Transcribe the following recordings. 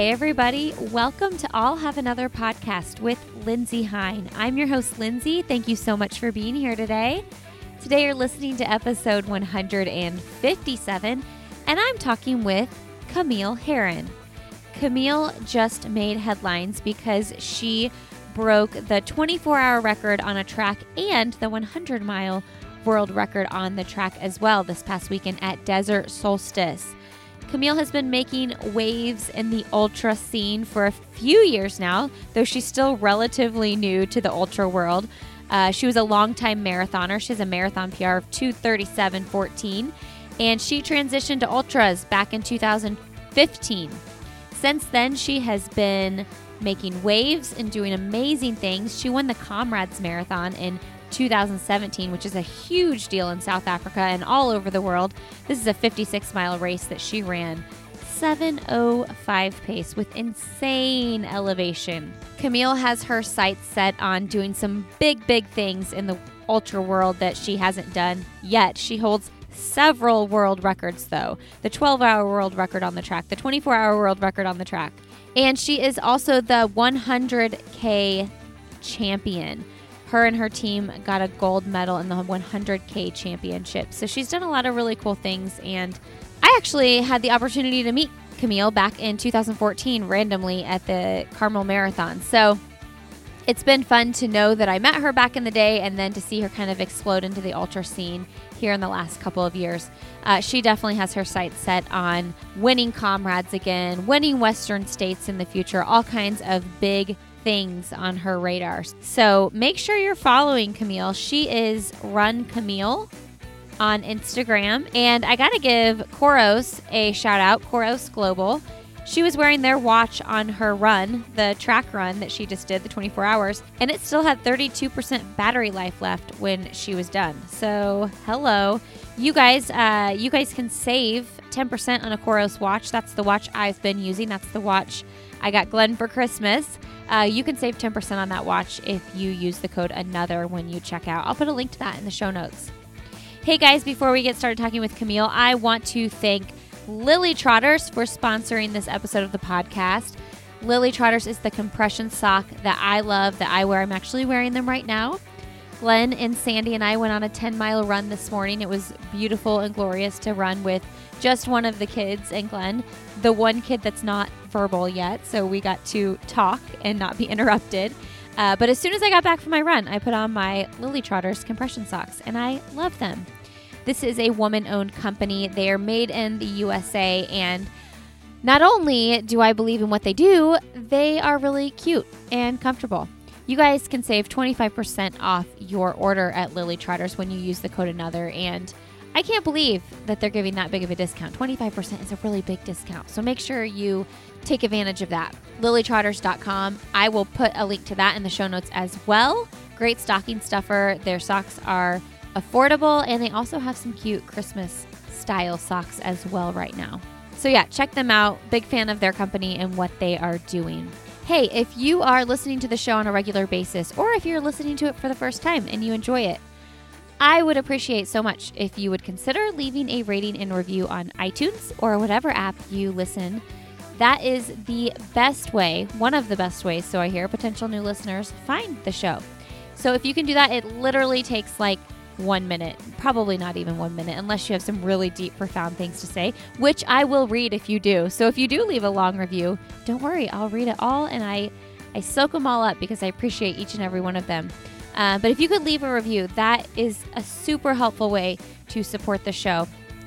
Hey, everybody. Welcome to I'll Have Another podcast with Lindsey Hein. I'm your host, Lindsey. Thank you so much for being here today. Today, you're listening to episode 157, and I'm talking with Camille Herron. Camille just made headlines because she broke the 24 hour record on a track and the 100 mile world record on the track as well this past weekend at Desert Solstice. Camille has been making waves in the ultra scene for a few years now, though she's still relatively new to the ultra world. Uh, she was a longtime marathoner. She has a marathon PR of 237.14, and she transitioned to ultras back in 2015. Since then, she has been making waves and doing amazing things. She won the Comrades Marathon in 2017, which is a huge deal in South Africa and all over the world. This is a 56 mile race that she ran 705 pace with insane elevation. Camille has her sights set on doing some big, big things in the ultra world that she hasn't done yet. She holds several world records, though the 12 hour world record on the track, the 24 hour world record on the track. And she is also the 100K champion her and her team got a gold medal in the 100K championship. So she's done a lot of really cool things. And I actually had the opportunity to meet Camille back in 2014 randomly at the Carmel Marathon. So it's been fun to know that I met her back in the day and then to see her kind of explode into the ultra scene here in the last couple of years. Uh, she definitely has her sights set on winning comrades again, winning Western states in the future, all kinds of big things on her radar. So make sure you're following Camille. She is Run Camille on Instagram. And I got to give Coros a shout out, Coros Global. She was wearing their watch on her run, the track run that she just did, the 24 hours, and it still had 32% battery life left when she was done. So, hello. You guys, uh, you guys can save 10% on a Coros watch. That's the watch I've been using. That's the watch I got Glenn for Christmas. Uh, you can save 10% on that watch if you use the code another when you check out. I'll put a link to that in the show notes. Hey guys, before we get started talking with Camille, I want to thank Lily Trotters for sponsoring this episode of the podcast. Lily Trotters is the compression sock that I love, that I wear. I'm actually wearing them right now. Glenn and Sandy and I went on a 10 mile run this morning. It was beautiful and glorious to run with just one of the kids and Glenn, the one kid that's not verbal yet. So we got to talk and not be interrupted. Uh, but as soon as I got back from my run, I put on my Lily Trotters compression socks and I love them. This is a woman owned company. They are made in the USA. And not only do I believe in what they do, they are really cute and comfortable. You guys can save 25% off your order at Lily Trotters when you use the code another. And I can't believe that they're giving that big of a discount. 25% is a really big discount. So make sure you take advantage of that. LilyTrotters.com. I will put a link to that in the show notes as well. Great stocking stuffer. Their socks are affordable and they also have some cute Christmas style socks as well right now. So, yeah, check them out. Big fan of their company and what they are doing. Hey, if you are listening to the show on a regular basis, or if you're listening to it for the first time and you enjoy it, I would appreciate so much if you would consider leaving a rating and review on iTunes or whatever app you listen. That is the best way, one of the best ways, so I hear potential new listeners find the show. So if you can do that, it literally takes like one minute, probably not even one minute, unless you have some really deep, profound things to say, which I will read if you do. So if you do leave a long review, don't worry, I'll read it all and I, I soak them all up because I appreciate each and every one of them. Uh, but if you could leave a review, that is a super helpful way to support the show.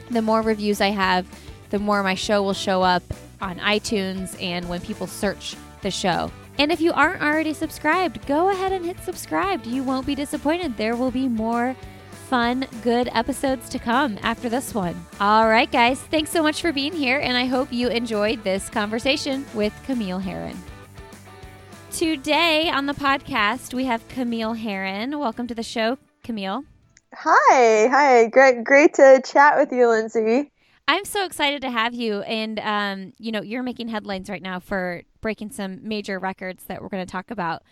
The more reviews I have, the more my show will show up on iTunes and when people search the show. And if you aren't already subscribed, go ahead and hit subscribe. You won't be disappointed. There will be more fun, good episodes to come after this one. All right, guys, thanks so much for being here, and I hope you enjoyed this conversation with Camille Herron. Today on the podcast, we have Camille Herron. Welcome to the show, Camille. Hi, hi. Great, great to chat with you, Lindsey. I'm so excited to have you. And, um, you know, you're making headlines right now for breaking some major records that we're going to talk about.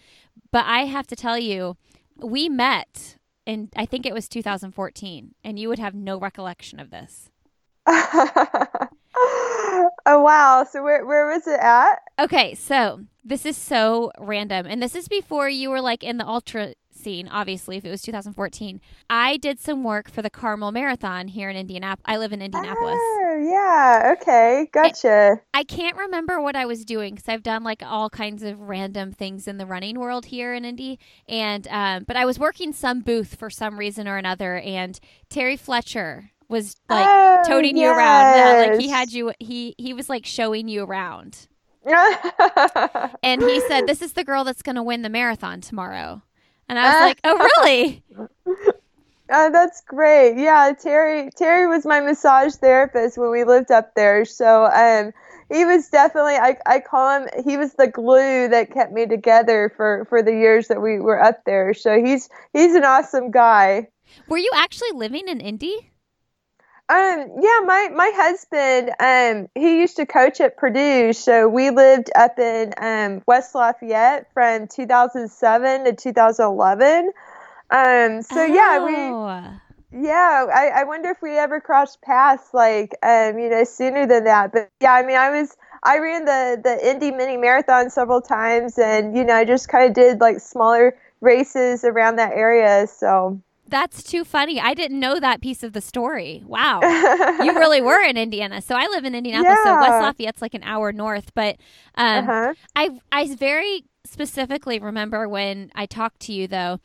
But I have to tell you, we met in, I think it was 2014, and you would have no recollection of this. Oh wow! So where where was it at? Okay, so this is so random, and this is before you were like in the ultra scene. Obviously, if it was 2014, I did some work for the Carmel Marathon here in Indianapolis. I live in Indianapolis. Oh yeah, okay, gotcha. I can't remember what I was doing because I've done like all kinds of random things in the running world here in Indy, and um, but I was working some booth for some reason or another, and Terry Fletcher was like Oh, toting you around. Like he had you. He he was like showing you around. And he said, This is the girl that's going to win the marathon tomorrow. And I was like, Oh, really? Oh, that's great. Yeah, Terry Terry was my massage therapist when we lived up there. So um he was definitely I, I call him he was the glue that kept me together for, for the years that we were up there. So he's he's an awesome guy. Were you actually living in Indy? Um, yeah, my my husband, um, he used to coach at Purdue, so we lived up in um, West Lafayette from 2007 to 2011. Um, so yeah, we Oh. yeah, I, I wonder if we ever crossed paths like um, you know, sooner than that. But yeah, I mean, I was I ran the the Indy mini marathon several times, and you know, I just kind of did like smaller races around that area. So That's too funny. I didn't know that piece of the story. Wow. you really were in Indiana. So I live in Indianapolis. So West Lafayette's like an hour north. But um, uh-huh. I I very specifically remember when I talked to you though,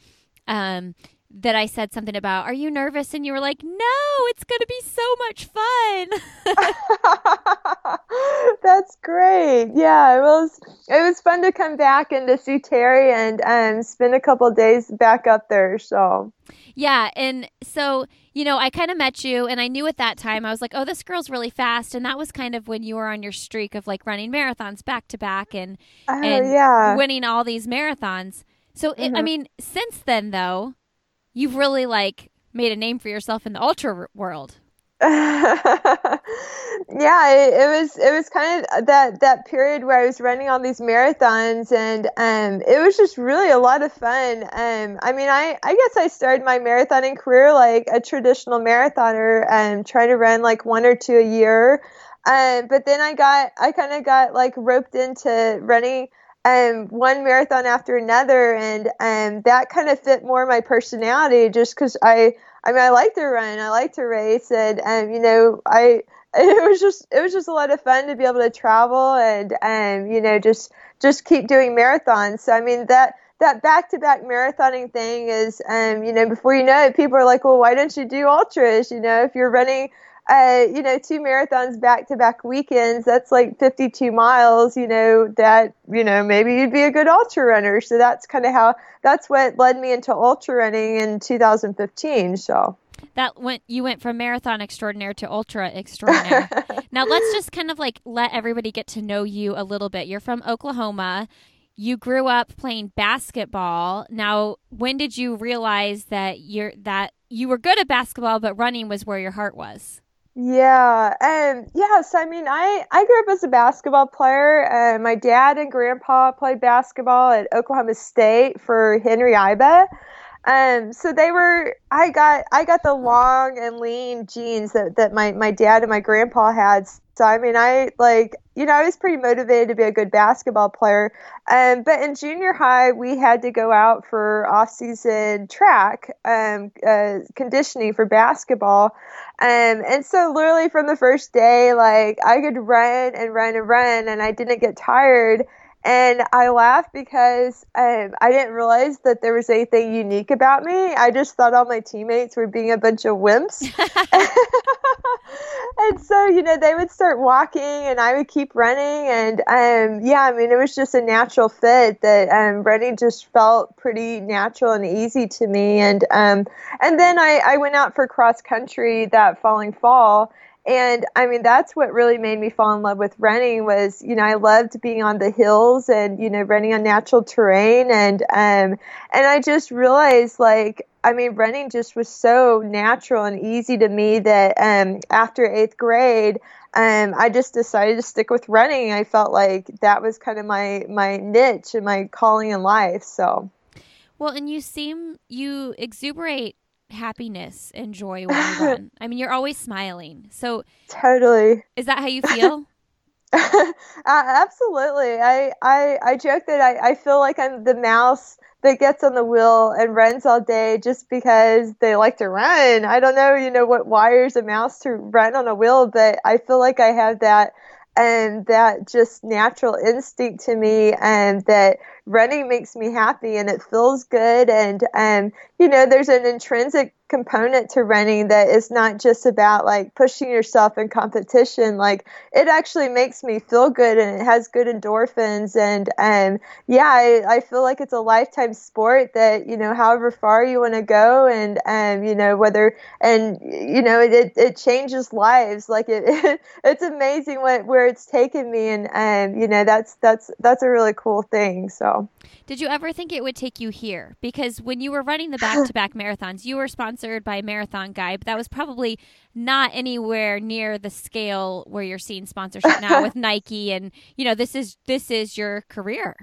um, that I said something about, "Are you nervous?" And you were like, "No, it's going to be so much fun." That's great. Yeah, it was it was fun to come back and to see Terry and um spend a couple days back up there. So yeah, and so you know, I kind of met you, and I knew at that time I was like, "Oh, this girl's really fast," and that was kind of when you were on your streak of like running marathons back to back and oh and yeah. winning all these marathons. So it, I Mhm. mean, since then though, you've really like made a name for yourself in the ultra world. yeah, it, it was it was kind of that that period where I was running all these marathons, and um, it was just really a lot of fun. Um, I mean, I I guess I started my marathoning career like a traditional marathoner, um, trying to run like one or two a year. Um, but then I got I kind of got like roped into running um, one marathon after another, and um, that kind of fit more my personality, just because I I mean, I like to run, I like to race, and um, you know, I it was just it was just a lot of fun to be able to travel and um, you know, just just keep doing marathons. So I mean that that back to back marathoning thing is um, you know, before you know it, people are like, well, why don't you do ultras? You know, if you're running uh, you know, two marathons back to back weekends, that's like 52 miles, you know, that, you know, maybe you'd be a good ultra runner. So that's kind of how, that's what led me into ultra running in 2015. So, That went you went from marathon extraordinaire to ultra extraordinaire. now let's just kind of like let everybody get to know you a little bit. You're from Oklahoma. You grew up playing basketball. Now, when did you realize that you're that you were good at basketball, but running was where your heart was? Yeah, yeah. So I mean, I I grew up as a basketball player. Uh, my dad and grandpa played basketball at Oklahoma State for Henry Iba. Um, so they were. I got I got the long and lean genes that that my my dad and my grandpa had. So I mean, I like you know I was pretty motivated to be a good basketball player. Um, but in junior high, we had to go out for off season track um, uh, conditioning for basketball. Um, and so literally from the first day, like I could run and run and run and I didn't get tired. And I laughed because um, I didn't realize that there was anything unique about me. I just thought all my teammates were being a bunch of wimps. and so, you know, they would start walking and I would keep running. And um, yeah, I mean, it was just a natural fit that um, running just felt pretty natural and easy to me. And um, and then I, I went out for cross country that following fall. And I mean, that's what really made me fall in love with running was, you know, I loved being on the hills and, you know, running on natural terrain. And, um, and I just realized like, I mean, running just was so natural and easy to me that, um, after eighth grade, um, I just decided to stick with running. I felt like that was kind of my, my niche and my calling in life. So, Well, and you seem you exuberate happiness and joy when you run. I mean, you're always smiling. So, totally. is that how you feel? absolutely. I, I I joke that I, I feel like I'm the mouse that gets on the wheel and runs all day just because they like to run. I don't know, you know, what wires a mouse to run on a wheel, but I feel like I have that and that just natural instinct to me and that running makes me happy and it feels good. And um you know there's an intrinsic component to running that is not just about like pushing yourself in competition. Like it actually makes me feel good and it has good endorphins. And um yeah I, I feel like it's a lifetime sport that you know however far you want to go and um you know whether and you know it, it changes lives. Like it, it it's amazing what where it's taken me. And um you know that's that's that's a really cool thing. So did you ever think it would take you here? Because when you were running the back to back marathons, you were sponsored by Marathon Guy, but that was probably not anywhere near the scale where you're seeing sponsorship now with Nike and you know, this is this is your career.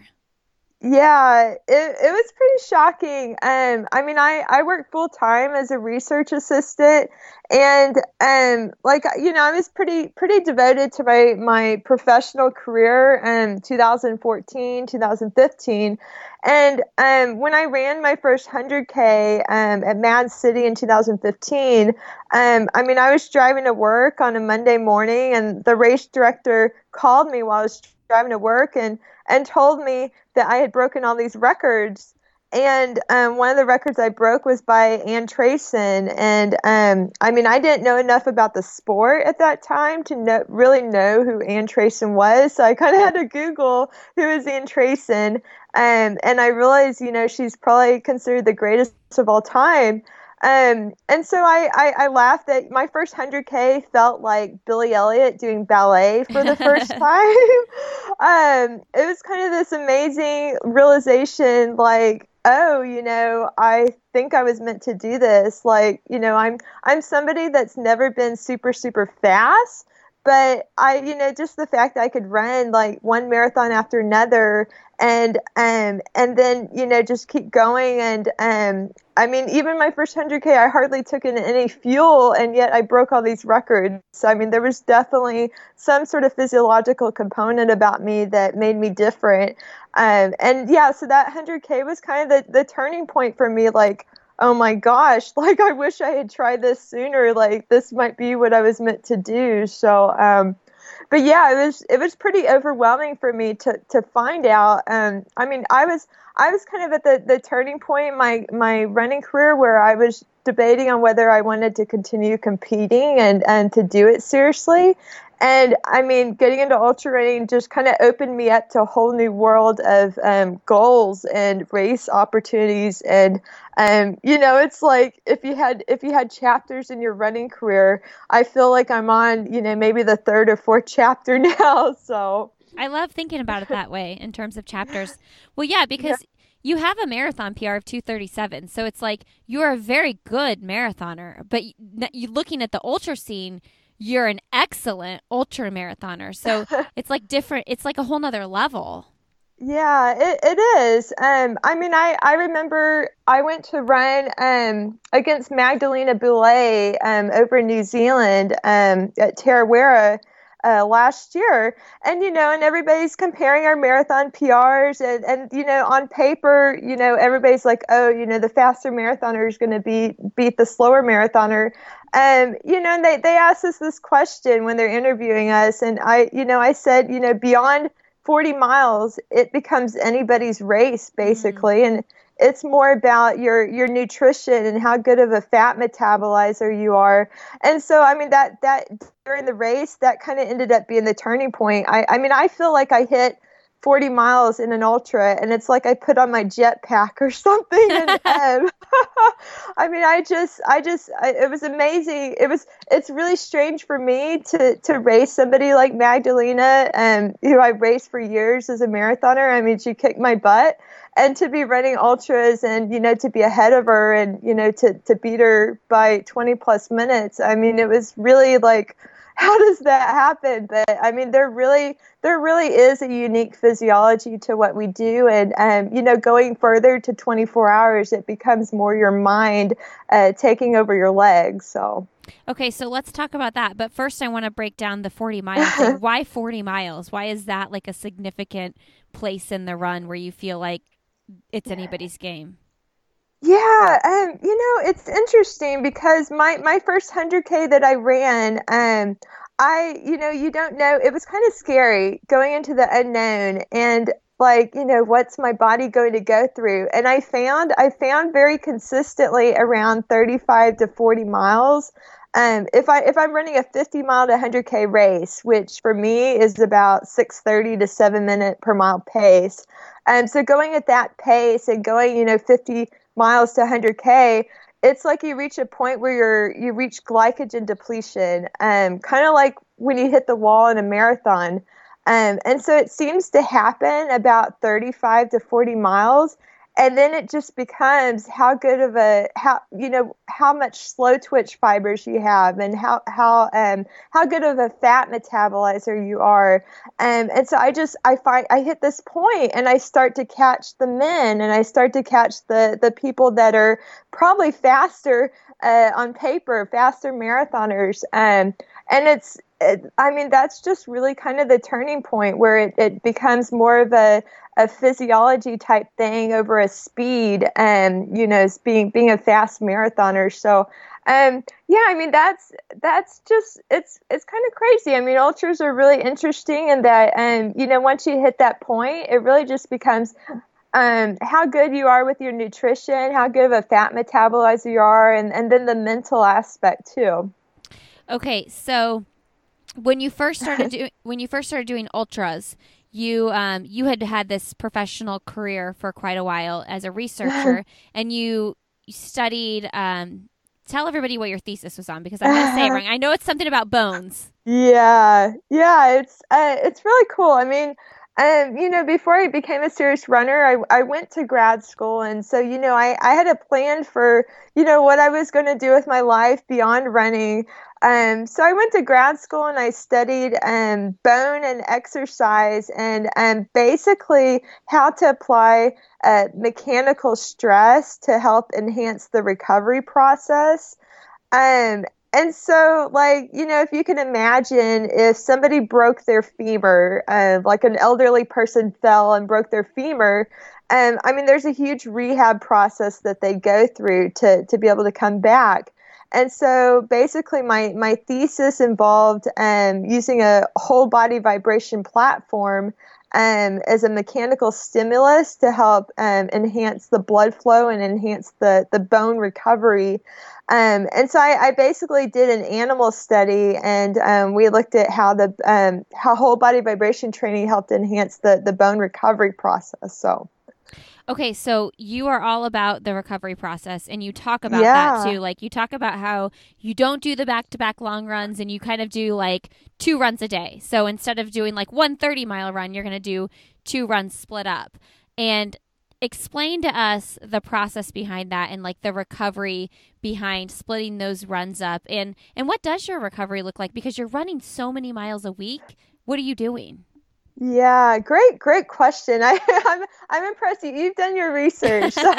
Yeah, it, it was pretty shocking. Um, I mean, I, I worked full time as a research assistant, and um, like you know, I was pretty pretty devoted to my my professional career. Um, 2014, 2015, and um, when I ran my first 100k um, at Mad City in 2015, um, I mean, I was driving to work on a Monday morning, and the race director called me while I was driving to work and and told me that I had broken all these records. And um, one of the records I broke was by Ann Trason. And um, I mean, I didn't know enough about the sport at that time to know, really know who Ann Trason was. So I kind of had to Google who is Ann Trason. Um, and I realized, you know, she's probably considered the greatest of all time. Um, and so I, I, I, laughed that my first 100K felt like Billy Elliot doing ballet for the first time. um, it was kind of this amazing realization like, oh, you know, I think I was meant to do this. Like, you know, I'm, I'm somebody that's never been super, super fast but I, you know, just the fact that I could run like one marathon after another and um and then you know just keep going and um I mean even my first 100k I hardly took in any fuel and yet I broke all these records. So, I mean there was definitely some sort of physiological component about me that made me different. Um and yeah, so that 100k was kind of the the turning point for me like oh my gosh, like I wish I had tried this sooner. Like this might be what I was meant to do. So, um, but yeah, it was it was pretty overwhelming for me to to find out. Um, I mean, I was I was kind of at the the turning point in my my running career where I was debating on whether I wanted to continue competing and and to do it seriously. And I mean, getting into ultra running just kind of opened me up to a whole new world of um, goals and race opportunities. And um, you know, it's like if you had if you had chapters in your running career, I feel like I'm on you know maybe the third or fourth chapter now. So I love thinking about it that way in terms of chapters. Well, yeah, because. You have a marathon PR of 237. So it's like you're a very good marathoner, but you, looking at the ultra scene, you're an excellent ultra marathoner. So it's like different. It's like a whole nother level. Yeah, it, it is. Um, I mean, I, I remember I went to run um, against Magdalena Boulet um, over in New Zealand um, at Tarawera uh, last year. And, you know, and everybody's comparing our marathon PRs. And, and, you know, on paper, you know, everybody's like, oh, you know, the faster marathoner is going to beat, beat the slower marathoner. Um, you know, and they, they asked us this question when they're interviewing us. And I, you know, I said, you know, beyond 40 miles, it becomes anybody's race basically. Mm-hmm. And it's more about your your nutrition and how good of a fat metabolizer you are. And so I mean that that during the race that kind of ended up being the turning point. I I mean I feel like I hit 40 miles in an ultra and it's like I put on my jetpack or something and I mean I just I just I, it was amazing it was it's really strange for me to to race somebody like Magdalena and um who I raced for years as a marathoner I mean she kicked my butt and to be running ultras and you know to be ahead of her and you know to to beat her by 20 plus minutes I mean it was really like how does that happen? But I mean, there really, there really is a unique physiology to what we do, and um, you know, going further to 24 hours, it becomes more your mind uh, taking over your legs. So. Okay, so let's talk about that. But first, I want to break down the 40 miles thing. Why 40 miles? Why is that like a significant place in the run where you feel like it's anybody's game? Yeah, um, you know, it's interesting because my my first 100k that I ran, um, I, you know, you don't know, it was kind of scary going into the unknown and like, you know, what's my body going to go through? And I found I found very consistently around 35 to 40 miles. Um, if I if I'm running a 50 mile to 100k race, which for me is about 6:30 to 7 minute per mile pace, um, so going at that pace and going, you know, 50 miles to 100k it's like you reach a point where you're you reach glycogen depletion um, kind of like when you hit the wall in a marathon. Um, and so it seems to happen about 35 to 40 miles and then it just becomes how good of a how you know how much slow twitch fibers you have and how how um how good of a fat metabolizer you are. Um, and so i just i find i hit this point and i start to catch the men and i start to catch the the people that are probably faster uh, on paper faster marathoners. Um, and it's it, I mean, that's just really kind of the turning point where it, it becomes more of a, a physiology type thing over a speed and you know being being a fast marathoner so um yeah i mean that's that's just it's it's kind of crazy i mean ultras are really interesting in that um you know once you hit that point it really just becomes um, how good you are with your nutrition, how good of a fat metabolizer you are, and, and then the mental aspect too. Okay, so when you first started doing when you first started doing ultras, you um, you had had this professional career for quite a while as a researcher, and you studied. Um, tell everybody what your thesis was on because I'm going to say it wrong. I know it's something about bones. Yeah, yeah, it's uh, it's really cool. I mean, um, you know, before I became a serious runner, I, I went to grad school. And so, you know, I, I had a plan for, you know, what I was going to do with my life beyond running. Um, so I went to grad school and I studied um, bone and exercise and um, basically how to apply uh, mechanical stress to help enhance the recovery process. Um, and so, like, you know, if you can imagine if somebody broke their femur, uh, like an elderly person fell and broke their femur, um, I mean, there's a huge rehab process that they go through to, to be able to come back. And so basically, my, my thesis involved um, using a whole body vibration platform um, as a mechanical stimulus to help um, enhance the blood flow and enhance the, the bone recovery. Um, and so I, I, basically did an animal study, and um, we looked at how the um, how whole body vibration training helped enhance the the bone recovery process. So. Okay, so you are all about the recovery process and you talk about yeah. that too. Like you talk about how you don't do the back to back long runs and you kind of do like two runs a day. So instead of doing like one 30 mile run, you're going to do two runs split up. And explain to us the process behind that and like the recovery behind splitting those runs up and and what does your recovery look like because you're running so many miles a week what are you doing yeah, great, great question. I, I'm I'm impressed. You've done your research. um,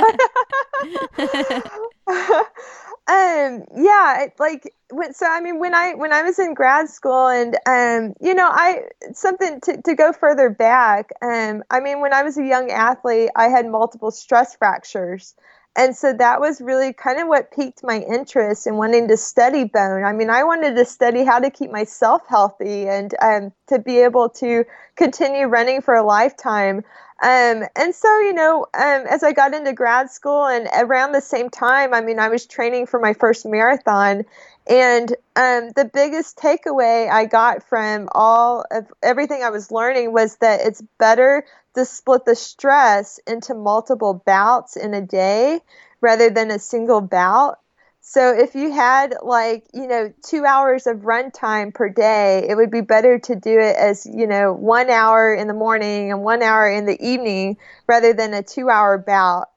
yeah, like when, so I mean when I when I was in grad school and um you know I something to, to go further back um I mean when I was a young athlete I had multiple stress fractures and so that was really kind of what piqued my interest in wanting to study bone. I mean, I wanted to study how to keep myself healthy and um, to be able to continue running for a lifetime. Um, and so, you know, um, as I got into grad school and around the same time, I mean, I was training for my first marathon. And um, the biggest takeaway I got from all of everything I was learning was that it's better to split the stress into multiple bouts in a day rather than a single bout. So if you had like, you know, two hours of run time per day, it would be better to do it as, you know, one hour in the morning and one hour in the evening rather than a two hour bout.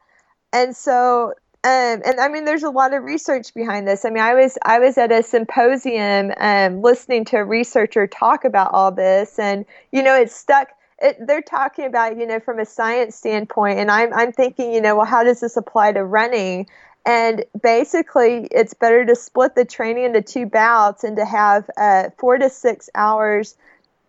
And so um, and I mean, there's a lot of research behind this. I mean, I was I was at a symposium um, listening to a researcher talk about all this, and you know, it's stuck. It, they're talking about you know from a science standpoint, and I'm I'm thinking you know well how does this apply to running? And basically, it's better to split the training into two bouts and to have uh, four to six hours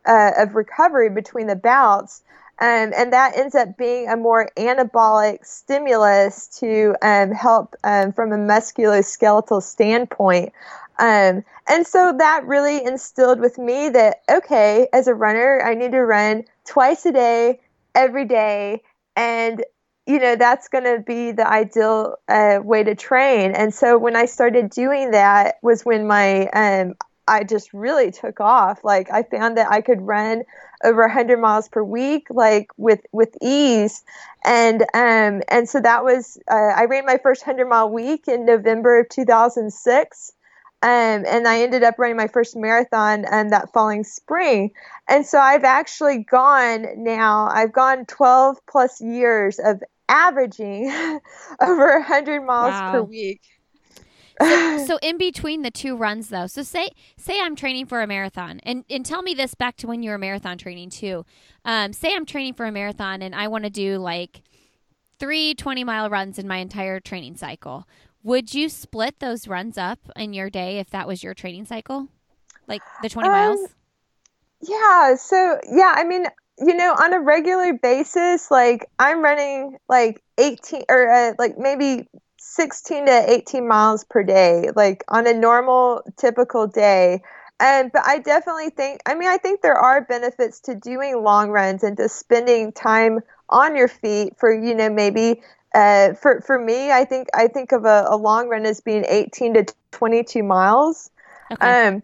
uh, of recovery between the bouts um, and that ends up being a more anabolic stimulus to um, help um, from a musculoskeletal standpoint. Um, and so that really instilled with me that, okay, as a runner, I need to run twice a day, every day. And, you know, that's going to be the ideal uh, way to train. And so when I started doing that was when my, um, I just really took off. Like I found that I could run over 100 miles per week like with with ease and um and so that was uh, i ran my first 100 mile week in november of 2006 um, and I ended up running my first marathon um, that following spring. And so I've actually gone now, I've gone 12 plus years of averaging over 100 miles wow. per week. So, so, in between the two runs though, so say say I'm training for a marathon, and and tell me this back to when you were marathon training too. Um, say I'm training for a marathon and I want to do like three 20 mile runs in my entire training cycle. Would you split those runs up in your day if that was your training cycle, like the 20 um, miles? Yeah. So yeah, I mean, you know, on a regular basis, like I'm running like 18 or uh, like maybe 16 to 18 miles per day, like on a normal, typical day. And but I definitely think I mean I think there are benefits to doing long runs and to spending time on your feet for you know maybe uh, for for me I think I think of a, a long run as being 18 to 22 miles. Okay. Um,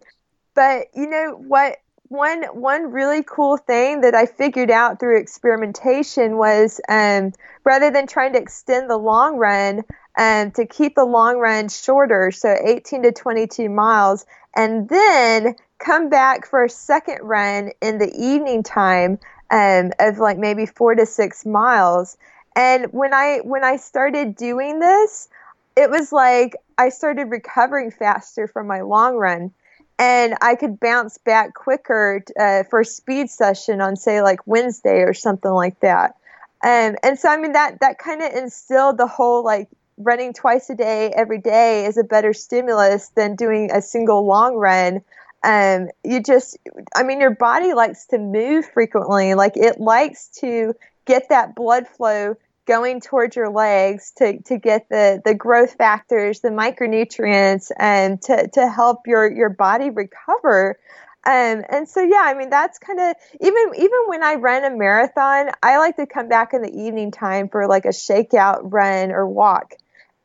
but you know what one one really cool thing that I figured out through experimentation was um, rather than trying to extend the long run, um, to keep the long run shorter, so 18 to 22 miles, and then come back for a second run in the evening time um, of like maybe four to six miles. And when I when I started doing this, it was like I started recovering faster from my long run, and I could bounce back quicker uh, for a speed session on say like Wednesday or something like that. Um, and so I mean that that kind of instilled the whole like running twice a day every day is a better stimulus than doing a single long run. Um, you just i mean your body likes to move frequently. Like it likes to get that blood flow going towards your legs to, to get the, the growth factors the micronutrients and to, to help your, your body recover. Um, and so yeah, I mean that's kind of even even when I run a marathon, I like to come back in the evening time for like a shakeout run or walk.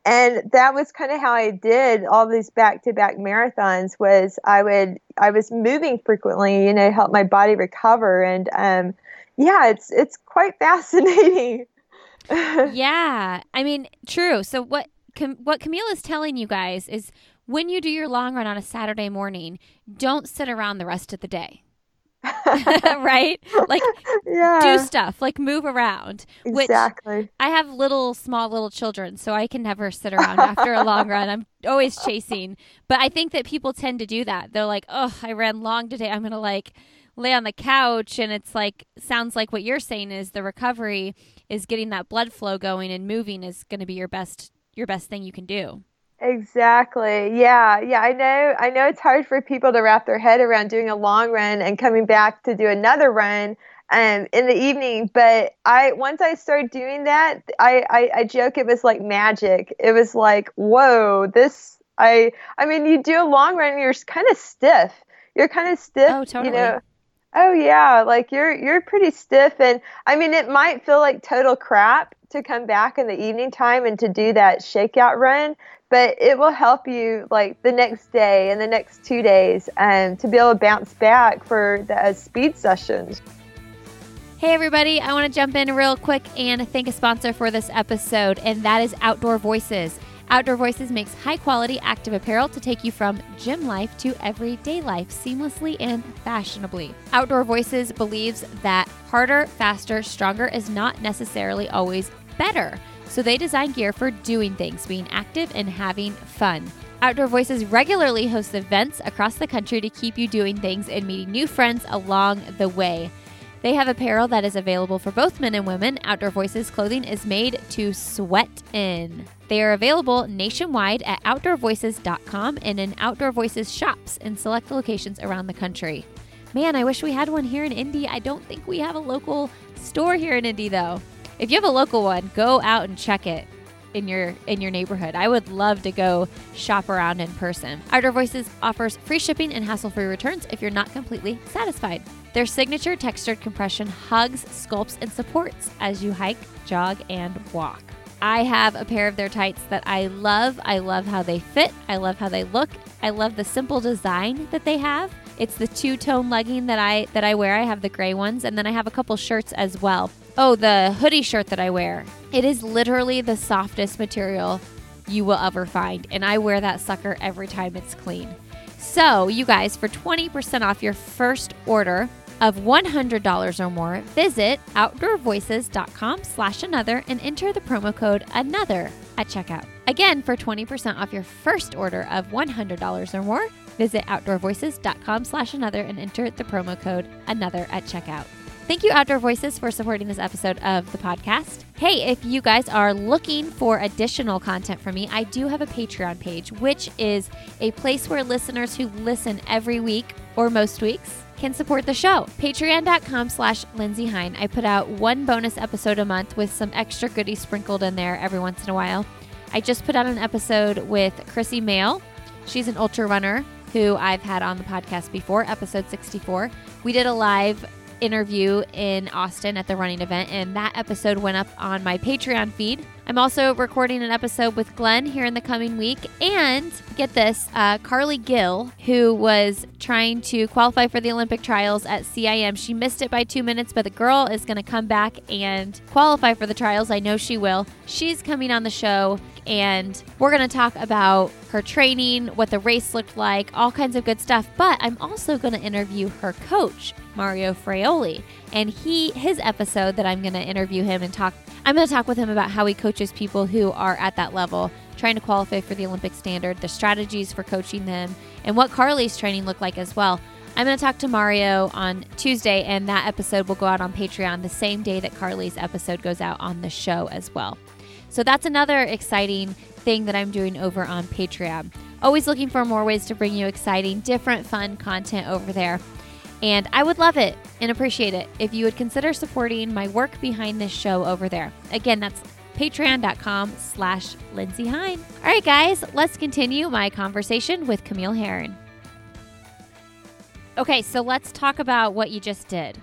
And that was kind of how I did all these back-to-back marathons was I would I was moving frequently, you know, help my body recover. And um yeah, it's it's quite fascinating. yeah. I mean, true. So what Com- what Camille is telling you guys is when you do your long run on a Saturday morning, don't sit around the rest of the day. right? Like yeah. do stuff, like move around. Exactly. I have little small little children, so I can never sit around after a long run. I'm always chasing. But I think that people tend to do that. They're like, "Oh, I ran long today. I'm going to like lay on the couch." And it's like sounds like what you're saying is the recovery is getting that blood flow going and moving is going to be your best your best thing you can do. Exactly. Yeah. Yeah. I know. I know it's hard for people to wrap their head around doing a long run and coming back to do another run um, in the evening. But I once I started doing that, I, I, I joke it was like magic. It was like, whoa, this. I I mean, you do a long run, you're kind of stiff. You're kind of stiff. Oh, totally. You know, Oh yeah, like you're you're pretty stiff and I mean it might feel like total crap to come back in the evening time and to do that shakeout run, but it will help you like the next day and the next two days um, to be able to bounce back for the uh, speed sessions. Hey, everybody, I want to jump in real quick and thank a sponsor for this episode, and that is Outdoor Voices. Outdoor Voices makes high quality active apparel to take you from gym life to everyday life seamlessly and fashionably. Outdoor Voices believes that harder, faster, stronger is not necessarily always better. So they design gear for doing things, being active, and having fun. Outdoor Voices regularly hosts events across the country to keep you doing things and meeting new friends along the way. They have apparel that is available for both men and women. Outdoor Voices clothing is made to sweat in. They are available nationwide at outdoorvoices.com and in Outdoor Voices shops in select locations around the country. Man, I wish we had one here in Indy. I don't think we have a local store here in Indy though. If you have a local one, go out and check it in your in your neighborhood. I would love to go shop around in person. Outdoor Voices offers free shipping and hassle-free returns if you're not completely satisfied. Their signature textured compression hugs, sculpts, and supports as you hike, jog, and walk. I have a pair of their tights that I love. I love how they fit. I love how they look. I love the simple design that they have. It's the two-tone legging that I that I wear. I have the gray ones and then I have a couple shirts as well. Oh, the hoodie shirt that I wear. It is literally the softest material you will ever find and I wear that sucker every time it's clean. So, you guys, for 20% off your first order, of $100 or more, visit outdoorvoices.com slash another and enter the promo code another at checkout. Again, for 20% off your first order of $100 or more, visit outdoorvoices.com slash another and enter the promo code another at checkout. Thank you, Outdoor Voices, for supporting this episode of the podcast. Hey, if you guys are looking for additional content from me, I do have a Patreon page, which is a place where listeners who listen every week or most weeks can support the show. Patreon.com slash Lindsey Hein. I put out one bonus episode a month with some extra goodies sprinkled in there every once in a while. I just put out an episode with Chrissy Moehl. She's an ultra runner who I've had on the podcast before, episode 64. We did a live interview in Austin at the running event, and that episode went up on my Patreon feed. I'm also recording an episode with Glenn here in the coming week. And get this uh, Carly Gill, who was trying to qualify for the Olympic trials at CIM, she missed it by two minutes, but the girl is going to come back and qualify for the trials. I know she will. She's coming on the show, and we're going to talk about her training, what the race looked like, all kinds of good stuff. But I'm also going to interview her coach, Mario Fraioli. And he his episode that I'm going to interview him and talk I'm going to talk with him about how he coaches people who are at that level trying to qualify for the Olympic standard, the strategies for coaching them, and what Carly's training looked like as well. I'm going to talk to Mario on Tuesday, and that episode will go out on Patreon the same day that Carly's episode goes out on the show as well. So that's another exciting thing that I'm doing over on Patreon. Always looking for more ways to bring you exciting, different, fun content over there. And I would love it and appreciate it if you would consider supporting my work behind this show over there. Again, that's patreon.com slash Lindsey Hein. All right, guys, let's continue my conversation with Camille Herron. Okay, so let's talk about what you just did.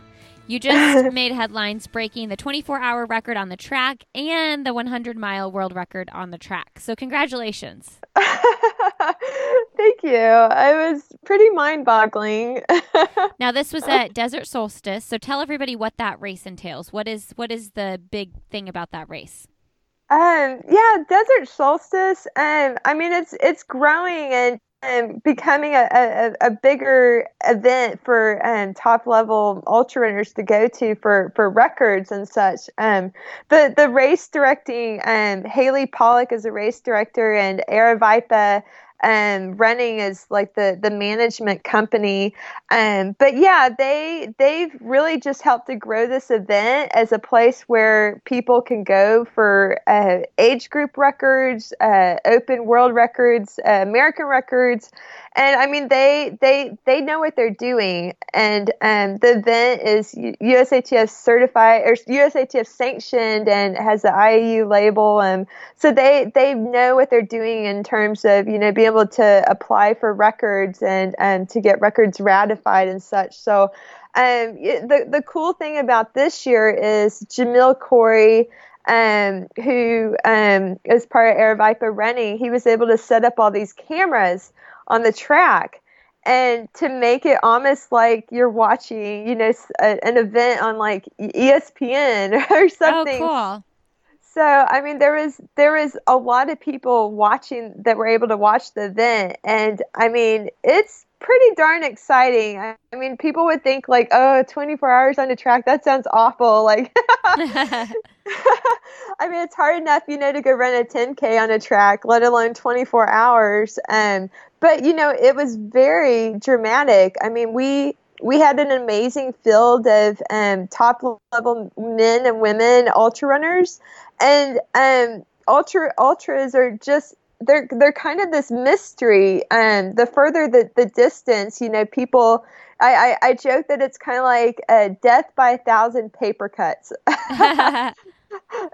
You just made headlines breaking the 24 hour record on the track and the 100 mile world record on the track. So, congratulations. Thank you. It was pretty mind boggling. now, this was at Desert Solstice. So, tell everybody what that race entails. What is what is the big thing about that race? Um, yeah, Desert Solstice. Um, I mean, it's it's growing and um, becoming a, a, a, bigger event for um, top level ultra runners to go to for, for records and such. Um, the the race directing, um, Haley Pollock is a race director, and Aravaipa um, running is like the the management company. Um, but yeah, they they've really just helped to grow this event as a place where people can go for uh, age group records, uh, open world records, uh, American records, and I mean they they they know what they're doing, and um, the event is USATF certified or USATF sanctioned and has the IAU label, and um, so they they know what they're doing in terms of you know being able to apply for records and and um, to get records ratified and such. So um, the the cool thing about this year is Jamil Coury. Um, who um, is part of Aravaipa running, he was able to set up all these cameras on the track and to make it almost like you're watching, you know, a, an event on like ESPN or oh, something. Oh, cool. So, I mean, there was there was a lot of people watching that were able to watch the event, and I mean, it's pretty darn exciting. I, mean, people would think like, oh, 24 hours on the track, that sounds awful. Like, I mean, it's hard enough, you know, to go run a 10K on a track, let alone 24 hours. Um, but, you know, it was very dramatic. I mean, we we had an amazing field of um, top level men and women ultra runners, and um, ultra ultras are just they're they're kind of this mystery. Um, the further the the distance, you know, people. I, I, I joke that it's kind of like a death by a thousand paper cuts.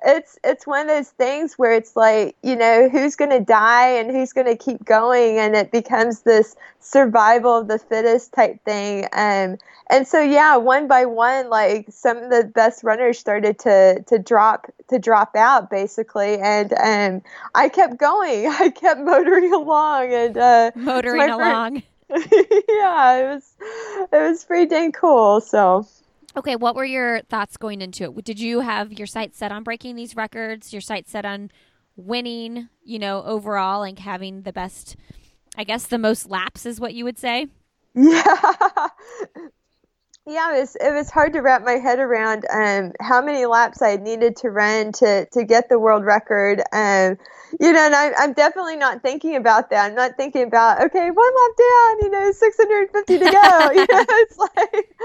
it's it's one of those things where it's like you know who's going to die and who's going to keep going and it becomes this survival of the fittest type thing um, and so yeah one by one like some of the best runners started to to drop to drop out basically and um, i kept going. I kept motoring along and uh, motoring along. Yeah it was it was pretty dang cool so Okay, what were your thoughts going into it? Did you have your sights set on breaking these records? Your sights set on winning, you know, overall and having the best, I guess, the most laps is what you would say? Yeah. yeah, it was it was hard to wrap my head around um, how many laps I needed to run to to get the world record. Um, you know, and I, I'm definitely not thinking about that. I'm not thinking about okay, one lap down, you know, 650 to go. you know, it's like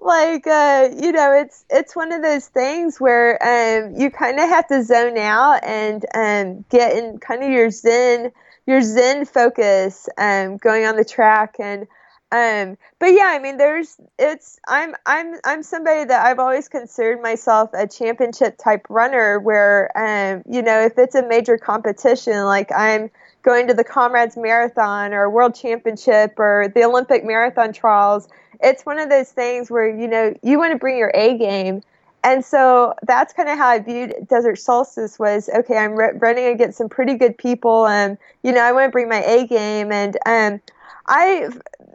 like uh, you know, it's it's one of those things where um, you kind of have to zone out and um, get in kind of your zen your zen focus um, going on the track and um, but yeah, I mean, there's it's I'm I'm I'm somebody that I've always considered myself a championship type runner. Where um, you know, if it's a major competition, like I'm going to the Comrades Marathon or World Championship or the Olympic Marathon Trials, it's one of those things where you know you want to bring your A game. And so that's kind of how I viewed Desert Solstice was okay. I'm re- running against some pretty good people, and you know I want to bring my A game. And um, I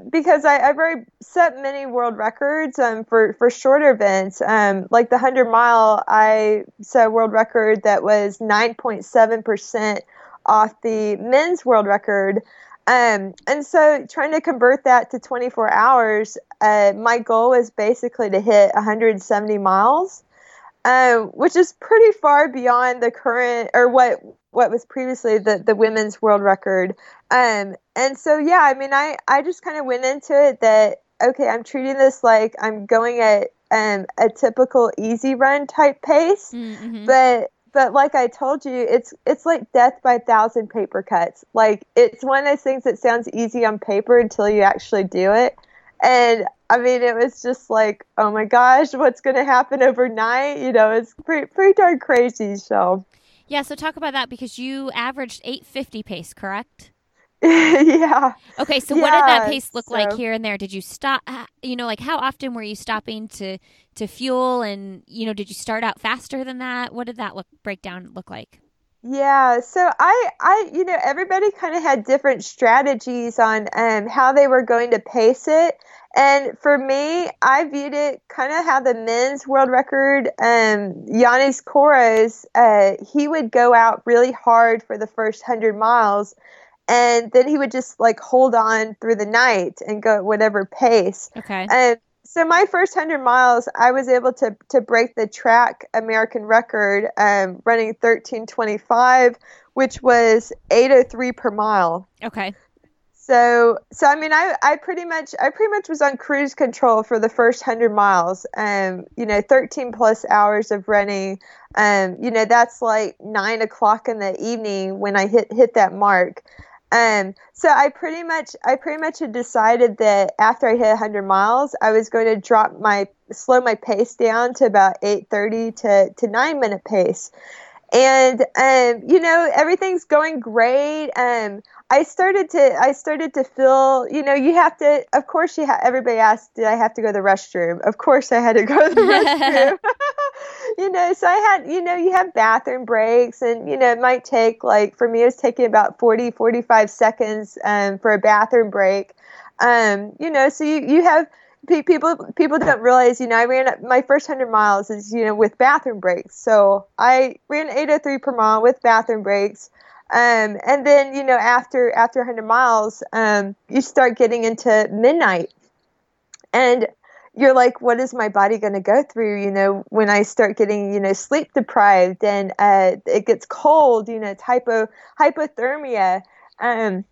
because I, I've already set many world records um, for, for shorter events. Um, like the 100 mile, I set a world record that was 9.7% off the men's world record. Um, and so trying to convert that to 24 hours, uh, my goal was basically to hit 170 miles, um, which is pretty far beyond the current or what what was previously the, the women's world record. Um, and so, yeah, I mean, I, I just kind of went into it that, okay, I'm treating this like I'm going at um, a typical easy run type pace. Mm-hmm. But, but like I told you, it's, it's like death by a thousand paper cuts. Like it's one of those things that sounds easy on paper until you actually do it. And I mean, it was just like, oh my gosh, what's going to happen overnight? You know, it's pretty, pretty darn crazy. So, yeah, so talk about that because you averaged 850 pace, correct? yeah. Okay, so yeah, what did that pace look so. like here and there? Did you stop you know, like how often were you stopping to to fuel and you know, did you start out faster than that? What did that look breakdown look like? Yeah, so I, I, you know, everybody kind of had different strategies on um, how they were going to pace it. And for me, I viewed it kind of how the men's world record, um, Yanis Kouros, uh, he would go out really hard for the first 100 miles. And then he would just like hold on through the night and go at whatever pace. Okay. And so my first 100 miles, I was able to, to break the track American record, um, running 1325, which was 803 per mile. Okay. So, so I mean, I, I pretty much, I pretty much was on cruise control for the first hundred miles. Um, you know, 13 plus hours of running. Um, you know, that's like nine o'clock in the evening when I hit hit that mark. Um, so I pretty much, I pretty much had decided that after I hit 100 miles, I was going to drop my, slow my pace down to about 8:30 to to nine minute pace and um, you know everything's going great um, i started to i started to feel you know you have to of course you have everybody asked did i have to go to the restroom? Of course i had to go to the restroom. You know so i had you know you have bathroom breaks and you know it might take like for me it was taking about 40 45 seconds um, for a bathroom break. Um, you know so you, you have people people don't realize you know i ran my first 100 miles is you know with bathroom breaks. So i ran 803 per mile with bathroom breaks um, and then you know after after 100 miles um, you start getting into midnight and you're like, what is my body going to go through? You know, when I start getting, you know, sleep deprived and uh, it gets cold, you know, it's hypo hypothermia. Um,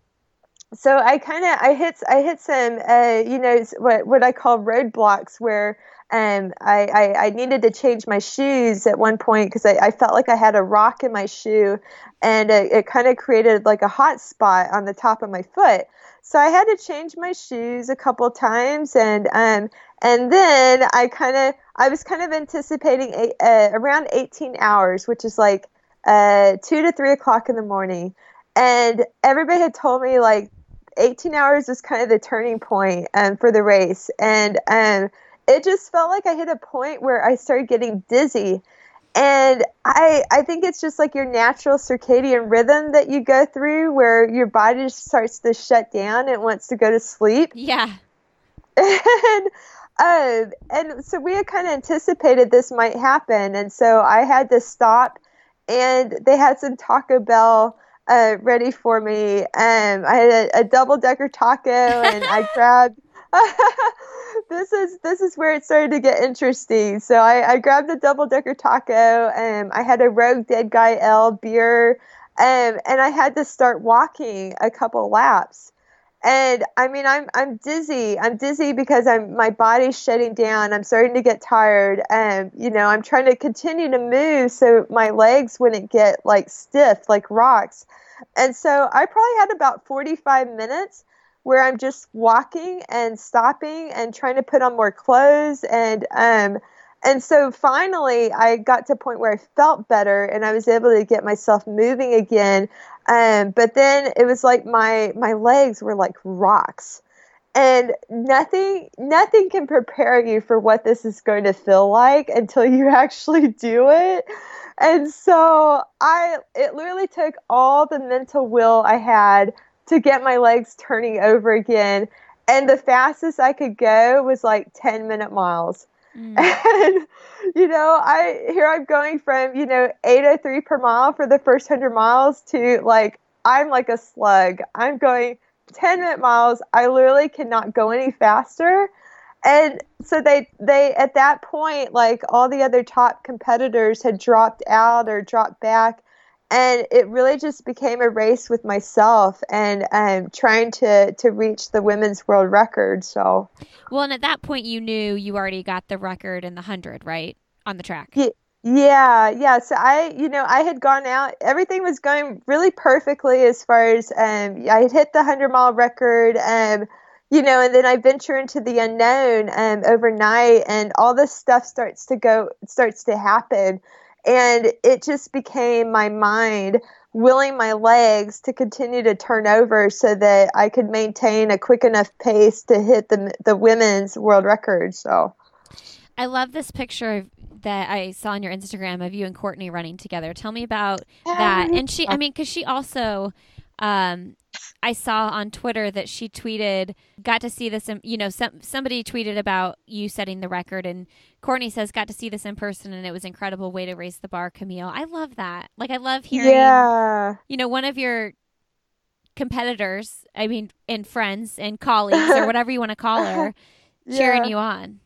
so I kind of I hit I hit some uh, you know what what I call roadblocks where um, I, I, I needed to change my shoes at one point because I, I felt like I had a rock in my shoe and it, it kind of created like a hot spot on the top of my foot. So I had to change my shoes a couple times and um, and then I kind of I was kind of anticipating a, uh, around 18 hours, which is like uh, two to three o'clock in the morning. And everybody had told me like 18 hours was kind of the turning point um, for the race. And um, it just felt like I hit a point where I started getting dizzy. And I, I think it's just like your natural circadian rhythm that you go through where your body starts to shut down and wants to go to sleep. Yeah. and, uh, and so we had kind of anticipated this might happen. And so I had to stop and they had some Taco Bell uh, ready for me. Um, I had a, a double decker taco, and I grabbed. this is this is where it started to get interesting. So I, I grabbed a double decker taco, and I had a Rogue Dead Guy Ale beer, um, and I had to start walking a couple laps. And I mean, I'm I'm dizzy. I'm dizzy because I'm my body's shutting down. I'm starting to get tired, and you know, I'm trying to continue to move so my legs wouldn't get like stiff like rocks. And so I probably had about 45 minutes where I'm just walking and stopping and trying to put on more clothes and um and so finally I got to a point where I felt better and I was able to get myself moving again. Um, but then it was like my my legs were like rocks. And nothing nothing can prepare you for what this is going to feel like until you actually do it. And so I it literally took all the mental will I had to get my legs turning over again. And the fastest I could go was like 10 minute miles. Mm. And, you know, I here I'm going from, you know, 803 per mile for the first 100 miles to like, I'm like a slug. I'm going 10 minute miles. I literally cannot go any faster. And so they, they, at that point, like all the other top competitors had dropped out or dropped back and it really just became a race with myself and um, trying to to reach the women's world record. So, well, and at that point, you knew you already got the record in the hundred, right, on the track. Yeah, yeah, yeah. So I, you know, I had gone out. Everything was going really perfectly as far as um, I had hit the hundred mile record. Um, you know, and then I venture into the unknown um, overnight, and all this stuff starts to go, starts to happen and it just became my mind willing my legs to continue to turn over so that I could maintain a quick enough pace to hit the the women's world record. So I love this picture that I saw on your Instagram of you and Courtney running together. Tell me about that. And she I mean cuz she also um I saw on Twitter that she tweeted, got to see this, in, you know, some, somebody tweeted about you setting the record, and Courtney says, got to see this in person, and it was incredible way to raise the bar, Camille. I love that. Like, I love hearing, yeah. you know, one of your competitors, I mean, and friends and colleagues or whatever you want to call her, yeah. cheering you on.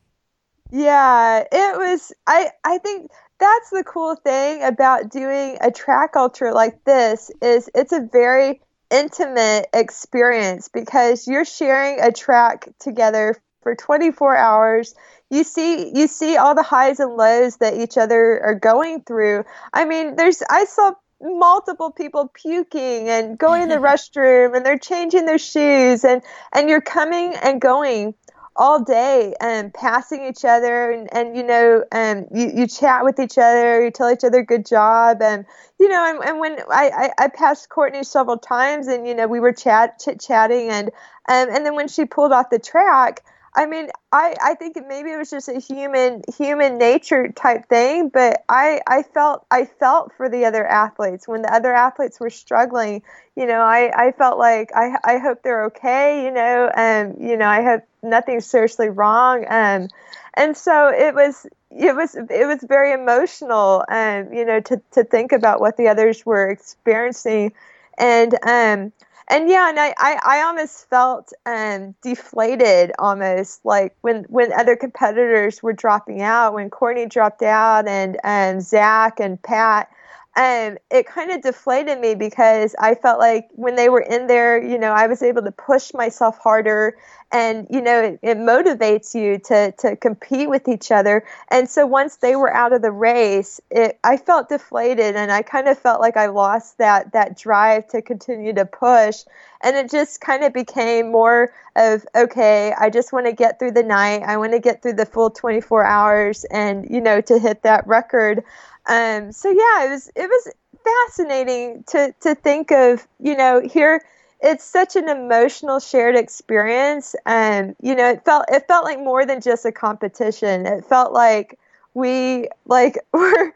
Yeah, it was, I, I think that's the cool thing about doing a track ultra like this is it's a very intimate experience because you're sharing a track together for 24 hours. You see you see all the highs and lows that each other are going through. I mean there's i saw multiple people puking and going in the restroom and they're changing their shoes and and you're coming and going all day and passing each other and, and you know and you, you chat with each other you tell each other good job and you know and, and when I, I, I passed courtney several times and you know we were chat chit chatting and um, and then when she pulled off the track I mean, I, I think maybe it was just a human human nature type thing, but I, I felt I felt for the other athletes when the other athletes were struggling. You know, I, I felt like I, I hope they're okay. You know, and you know I hope nothing's seriously wrong. And and so it was it was it was very emotional. And um, you know to to think about what the others were experiencing, and um and yeah, and I, I, I almost felt um, deflated almost like when when other competitors were dropping out, when Courtney dropped out, and and Zach and Pat and it kind of deflated me because I felt like when they were in there, you know, I was able to push myself harder and you know it, it, motivates you to to compete with each other. And so once they were out of the race it I felt deflated and I kind of felt like I lost that that drive to continue to push. And it just kind of became more of okay I just want to get through the night. I want to get through the full 24 hours and you know to hit that record. Um, so yeah, it was it was fascinating to to think of. You know, here it's such an emotional shared experience, and you know, it felt it felt like more than just a competition. It felt like we like were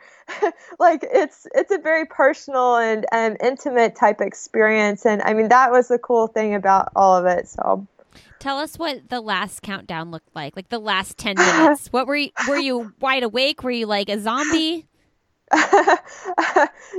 like it's it's a very personal and and intimate type experience. And i mean that was the cool thing about all of it. So. Tell us what the last countdown looked like like the last 10 minutes. What were you were you wide awake? Were you like a zombie?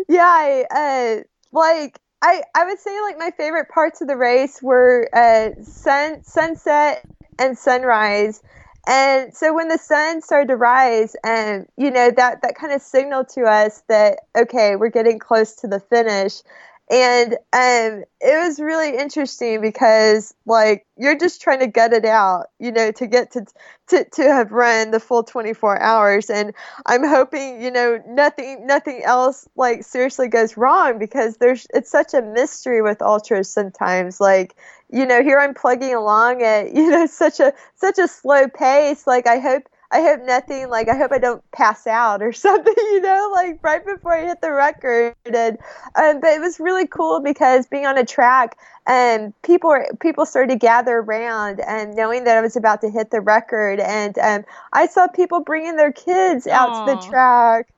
Yeah, I, uh, like I, I would say like my favorite parts of the race were uh, sun, sunset and sunrise. And so when the sun started to rise, and you know that that kind of signaled to us that okay, we're getting close to the finish and um, it was really interesting because like you're just trying to gut it out you know to get to to, to have run the full 24 hours. And i'm hoping you know nothing nothing else like seriously goes wrong because there's it's such a mystery with ultras sometimes. Like you know here i'm plugging along at you know such a such a slow pace. Like i hope I hope nothing like I hope I don't pass out or something, you know, like right before I hit the record. And um, but it was really cool because being on a track and um, people people started to gather around and knowing that I was about to hit the record, and um, I saw people bringing their kids out Aww. to the track.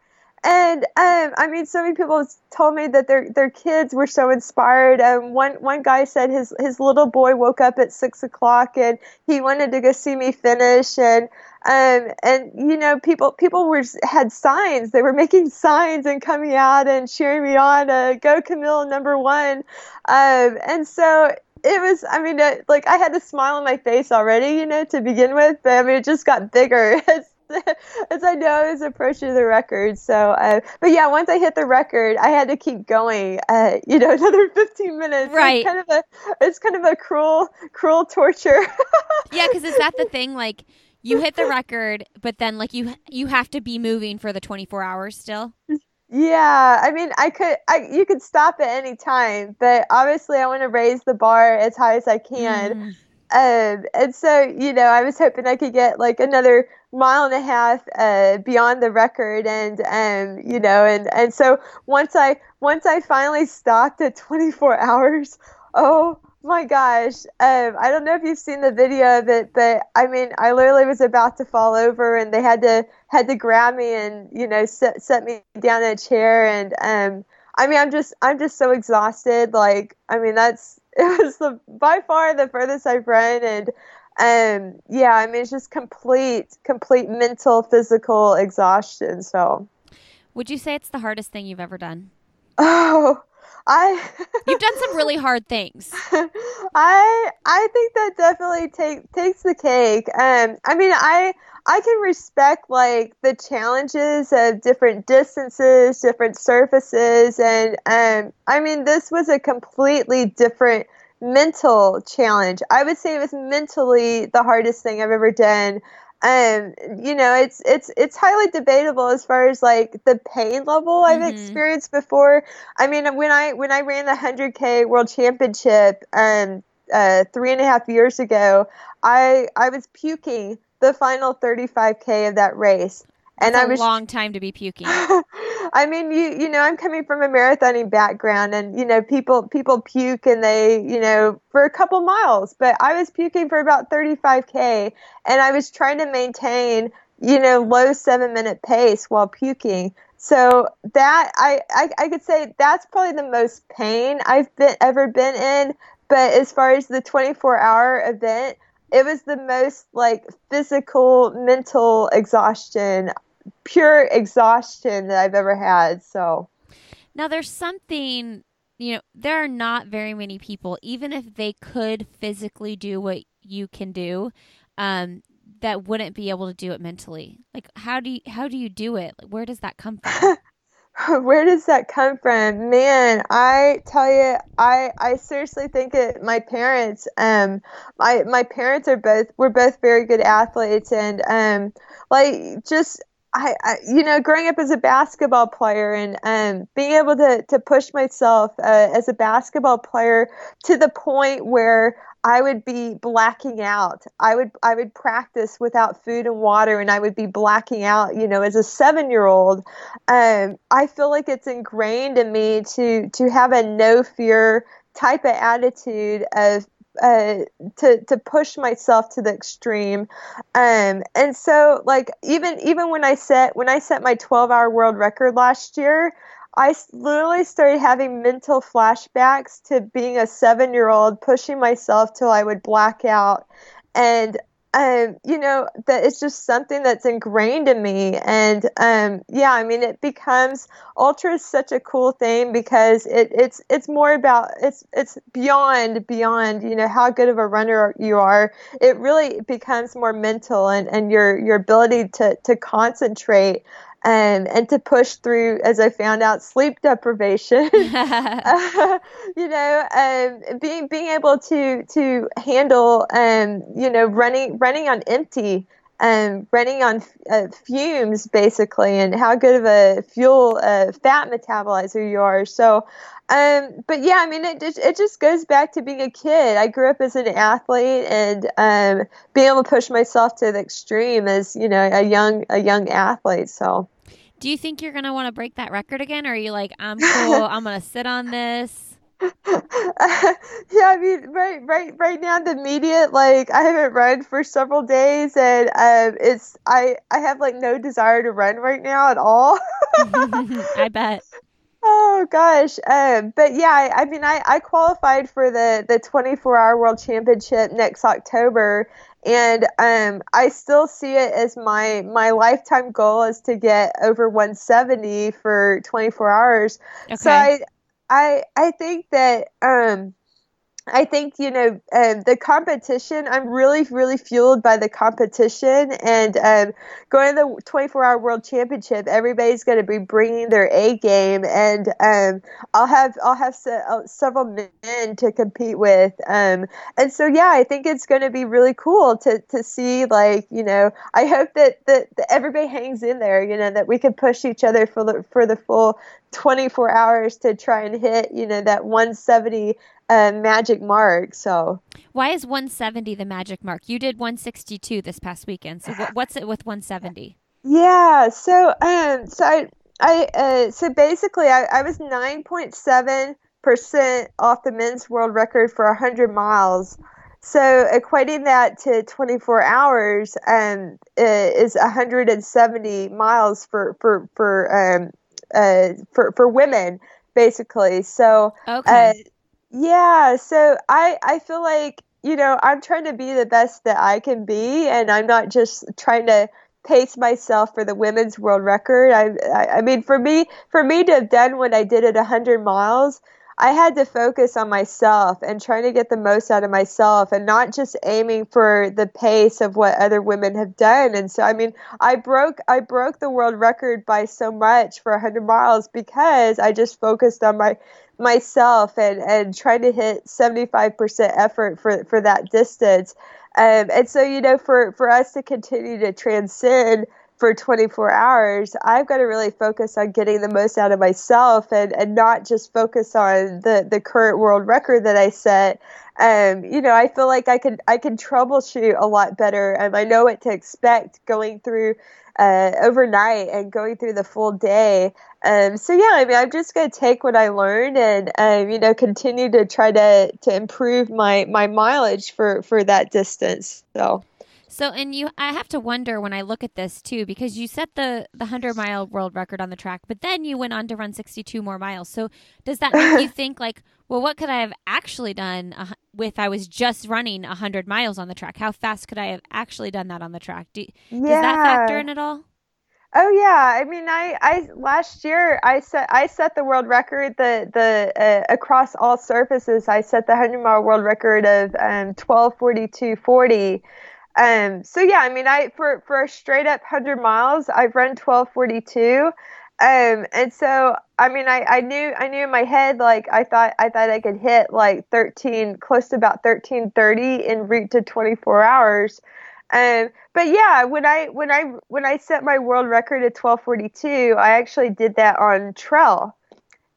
And um, I mean, so many people told me that their their kids were so inspired. Um, one one guy said his his little boy woke up at six o'clock and he wanted to go see me finish. And um, and you know, people people were had signs. They were making signs and coming out and cheering me on. Uh, Go Camille, number one. Um, and so it was i mean uh, like i had a smile on my face already you know to begin with but i mean it just got bigger as as I know I was approaching the record. So, uh, but yeah, once I hit the record, I had to keep going. Uh, you know, another 15 minutes. Right. It's kind of a, it's kind of a cruel, cruel torture. yeah, because is that the thing? Like, you hit the record, but then like you you have to be moving for the 24 hours still. Yeah, I mean, I could, I you could stop at any time, but obviously, I want to raise the bar as high as I can. Mm. Um, and so, you know, I was hoping I could get like another mile and a half uh, beyond the record, and um, you know, and and so once I once I finally stopped at 24 hours, oh my gosh, um, I don't know if you've seen the video of it, but I mean, I literally was about to fall over, and they had to had to grab me and you know set set me down in a chair, and um, I mean, I'm just I'm just so exhausted. Like, I mean, that's it was the by far the furthest I've run, and um, yeah, I mean, it's just complete, complete mental, physical exhaustion. So, would you say it's the hardest thing you've ever done? Oh, I. You've done some really hard things. I I think that definitely take takes the cake. Um, I mean, I I can respect like the challenges of different distances, different surfaces, and um, I mean, this was a completely different mental challenge. I would say it was mentally the hardest thing I've ever done. Um, you know, it's it's it's highly debatable as far as like the pain level I've mm-hmm. experienced before. I mean, when I when I ran the hundred K World Championship, um, uh, three and a half years ago, I I was puking the final 35k of that race. And That's I was a long time to be puking. I mean, you you know, I'm coming from a marathoning background, and you know, people people puke and they you know for a couple miles, but I was puking for about 35k, and I was trying to maintain you know low seven minute pace while puking. So that I, I I could say that's probably the most pain I've been ever been in. But as far as the 24 hour event, it was the most like physical, mental exhaustion, pure exhaustion that I've ever had. So now there's something you know, there are not very many people, even if they could physically do what you can do, um, that wouldn't be able to do it mentally. Like, how do you how do you do it? Like, where does that come from? Where does that come from? Man, I tell you, I I seriously think it. My parents, um, my my parents are both were both very good athletes, and um, like just I, I, you know, growing up as a basketball player and um, being able to, to push myself uh, as a basketball player to the point where I would be blacking out. I would I would practice without food and water, and I would be blacking out. You know, as a seven year old, um, I feel like it's ingrained in me to to have a no fear type of attitude of uh, to to push myself to the extreme, um, and so like even even when I set when I set my 12 hour world record last year, I literally started having mental flashbacks to being a seven year old, pushing myself till I would black out. And, um, you know, that it's just something that's ingrained in me. And, um, yeah, I mean, it becomes ultra is such a cool thing because it, it's, it's more about, it's, it's beyond, beyond, you know, how good of a runner you are. It really becomes more mental and, and your, your ability to, to concentrate um, and to push through, as I found out, sleep deprivation. uh, you know, um, being being able to to handle, um, you know, running running on empty, um, running on uh, fumes, basically, and how good of a fuel uh, fat metabolizer you are. So, um, but yeah, I mean, it it just goes back to being a kid. I grew up as an athlete and um, being able to push myself to the extreme as you know a young a young athlete. So. Do you think you're going to want to break that record again? Or are you like, I'm cool, I'm going to sit on this? uh, yeah, I mean, right, right, right now, the immediate, like, I haven't run for several days, and um, it's, I, I have like no desire to run right now at all. I bet. Oh gosh, um, but yeah, I, I mean, I, I qualified for the the 24 hour world championship next October, and um, I still see it as my my lifetime goal is to get over 170 for 24 hours. Okay. So I I I think that um, I think you know um, the competition. I'm really really fueled by the competition and um, going to the 24 hour world championship. Everybody's going to be bringing their A game, and um, I'll have I'll have se- uh, several men to compete with. Um, and so yeah, I think it's going to be really cool to to see like you know. I hope that, that that everybody hangs in there. You know that we can push each other for the for the full 24 hours to try and hit you know that 170 uh, magic mark. So why is 170 the magic mark? You did 162 this past weekend. So what's it with 170? Yeah. So um. So I I uh. So basically, I I was 9.7 percent off the men's world record for 100 miles. So equating that to 24 hours um, is 170 miles for for for um, uh, for for women basically. So okay. Uh, yeah, so I I feel like, you know, I'm trying to be the best that I can be and I'm not just trying to pace myself for the women's world record. I I, I mean for me for me to have done what I did at 100 miles, I had to focus on myself and trying to get the most out of myself and not just aiming for the pace of what other women have done. And so I mean, I broke I broke the world record by so much for 100 miles because I just focused on my myself and and trying to hit 75% effort for for that distance. Um, and so you know for for us to continue to transcend for 24 hours, I've got to really focus on getting the most out of myself and, and not just focus on the, the current world record that I set. Um, you know, I feel like I can I can troubleshoot a lot better and I know what to expect going through uh, overnight and going through the full day. Um, so yeah, I mean, I'm just gonna take what I learned and um, you know continue to try to to improve my my mileage for for that distance. So. So, and you, I have to wonder when I look at this too, because you set the the hundred mile world record on the track, but then you went on to run sixty two more miles. So, does that make you think like, well, what could I have actually done uh, if I was just running hundred miles on the track? How fast could I have actually done that on the track? Do, yeah. Does that factor in at all? Oh yeah, I mean, I, I last year I set I set the world record the the uh, across all surfaces. I set the hundred mile world record of um, twelve forty two forty. Um, so yeah, I mean, I for for a straight up hundred miles, I've run twelve forty two. Um, and so I mean, I, I knew I knew in my head like I thought I thought I could hit like thirteen, close to about thirteen thirty en route to twenty four hours. Um, but yeah, when I when I when I set my world record at 12:42, I actually did that on trail,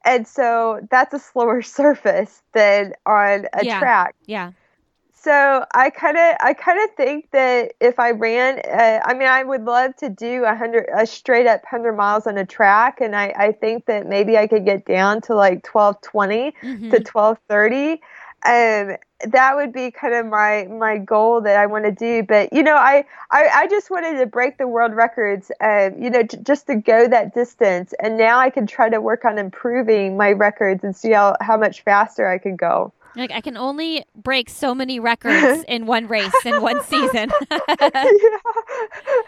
and so that's a slower surface than on a yeah. track. Yeah. So I kind of I kind of think that if I ran, uh, I mean, I would love to do a hundred a straight up hundred miles on a track, and I I think that maybe I could get down to like 12:20 Mhm. to 12:30 um that would be kind of my my goal that I want to do but you know I, I I just wanted to break the world records um you know j- just to go that distance and now I can try to work on improving my records and see how how much faster I can go Like I can only break so many records in one race in one season. yeah,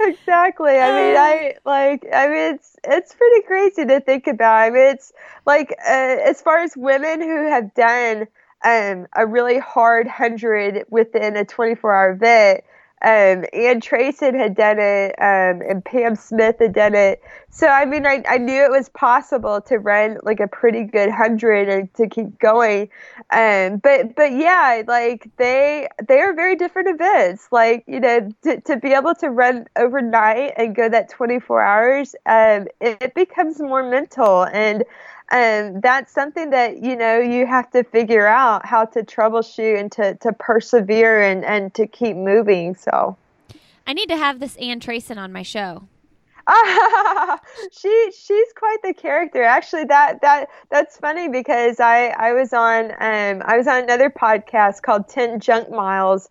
exactly. I mean, I like. I mean, it's it's pretty crazy to think about. I mean, it's like uh, as far as women who have done um, a really hard hundred within a 24-hour event. Um, Ann Trason had done it, um, and Pam Smith had done it. So I mean, I, I knew it was possible to run like a pretty good hundred and to keep going. Um, but but yeah, like they they are very different events. Like you know, to, to be able to run overnight and go that 24 hours, um, it, it becomes more mental and um, that's something that you know you have to figure out how to troubleshoot and to, to persevere and, and to keep moving so I need to have this anne Trason on my show. she she's quite the character actually that that that's funny because i i was on um i was on another podcast called 10 junk miles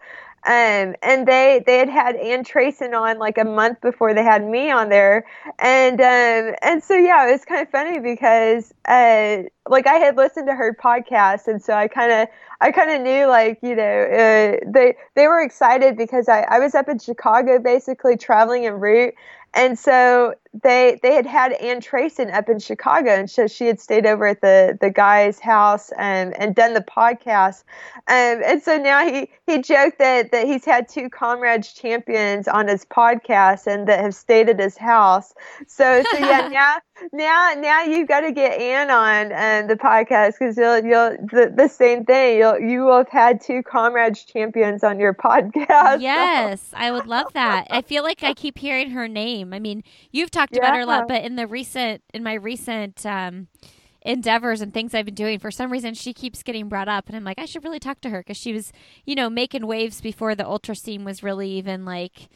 um, and they they had had Ann Trason on like a month before they had me on there, and um, and so yeah, it was kind of funny because uh, like I had listened to her podcast, and so I kind of I kind of knew like you know uh, they they were excited because I I was up in Chicago basically traveling en route, and so they they had had Ann Trason up in Chicago, and so she had stayed over at the the guy's house and and done the podcast, um, and so now he he joked that that he's had two comrades champions on his podcast and that have stayed at his house. So so yeah now now now you've got to get Ann on um, the podcast because you'll you'll the, the same thing you'll you will have had two comrades champions on your podcast. Yes, I would love that. I feel like I keep hearing her name. I mean, you've talked about her a lot, but in the recent in my recent um endeavors and things I've been doing, for some reason she keeps getting brought up and I'm like, I should really talk to her because she was, you know, making waves before the ultra scene was really even like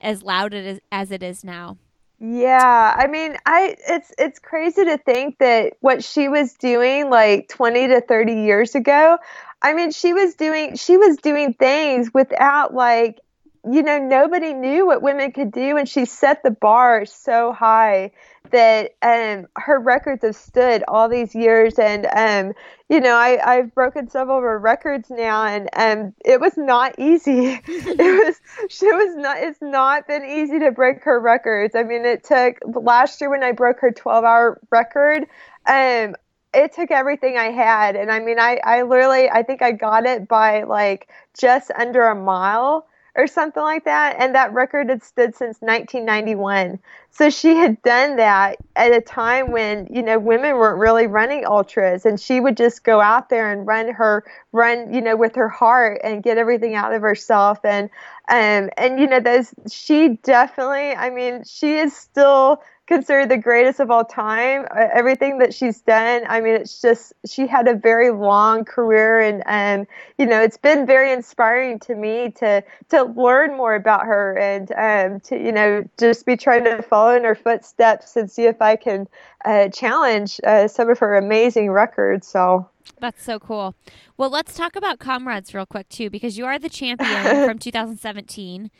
as loud as, as it is now. Yeah, I mean, I it's it's crazy to think that what she was doing like 20 to 30 years ago, I mean, she was doing she was doing things without like you know, nobody knew what women could do and she set the bar so high that um her records have stood all these years and um you know, I I've broken several of her records now and um it was not easy. it was she was not it's not been easy to break her records. I mean, it took last year when I broke her 12-hour record, um it took everything I had and I mean, I I literally I think I got it by like just under a mile or something like that and that record had stood since 1991 so she had done that at a time when you know women weren't really running ultras and she would just go out there and run her run you know with her heart and get everything out of herself. And um and you know those she definitely i mean she is still considered the greatest of all time. Uh, everything that she's done, I mean, it's just she had a very long career, and and you know, it's been very inspiring to me to to learn more about her and um, to you know just be trying to follow in her footsteps and see if I can uh, challenge uh, some of her amazing records. So. That's so cool. Well, let's talk about comrades real quick too, because you are the champion from 2017.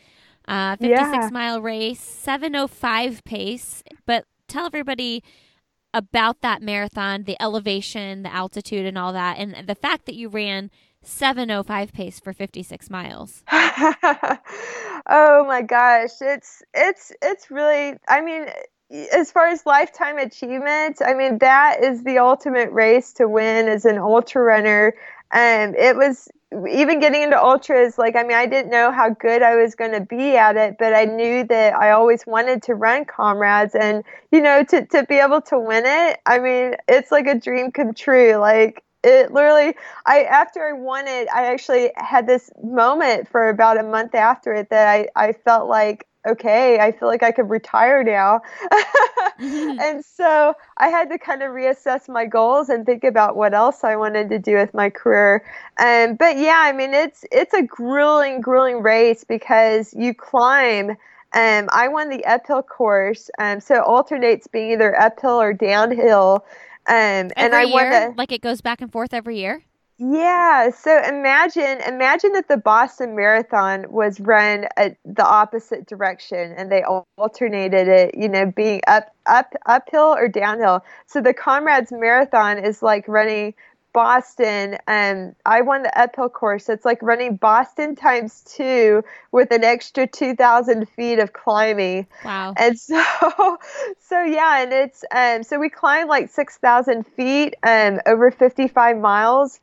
Uh, 56 Yeah. mile race, 705 pace. But tell everybody about that marathon, the elevation, the altitude, and all that, and the fact that you ran 705 pace for 56 miles. oh my gosh it's it's it's really i mean as far as lifetime achievements, I mean, that is the ultimate race to win as an ultra runner. And it was even getting into ultras, like, I mean, I didn't know how good I was going to be at it, but I knew that I always wanted to run comrades. And, you know, to, to be able to win it, I mean, it's like a dream come true. Like, it literally i after i won it i actually had this moment for about a month after it that i i felt like okay, I feel like I could retire now. mm-hmm. And so I had to kind of reassess my goals and think about what else I wanted to do with my career. Um, but yeah, I mean, it's it's a grueling, grueling race because you climb. Um, I won the uphill course, um, so it alternates being either uphill or downhill. Um, and I year? won the, like it goes back and forth every year. Yeah, so imagine imagine that the Boston Marathon was run at the opposite direction and they alternated it, you know, being up up uphill or downhill. So the Comrades Marathon is like running Boston and I won the uphill course. It's like running Boston times two with an extra 2,000 feet of climbing. Wow. And so, so yeah, and it's, um, so we climbed like 6,000 feet um, over 55 miles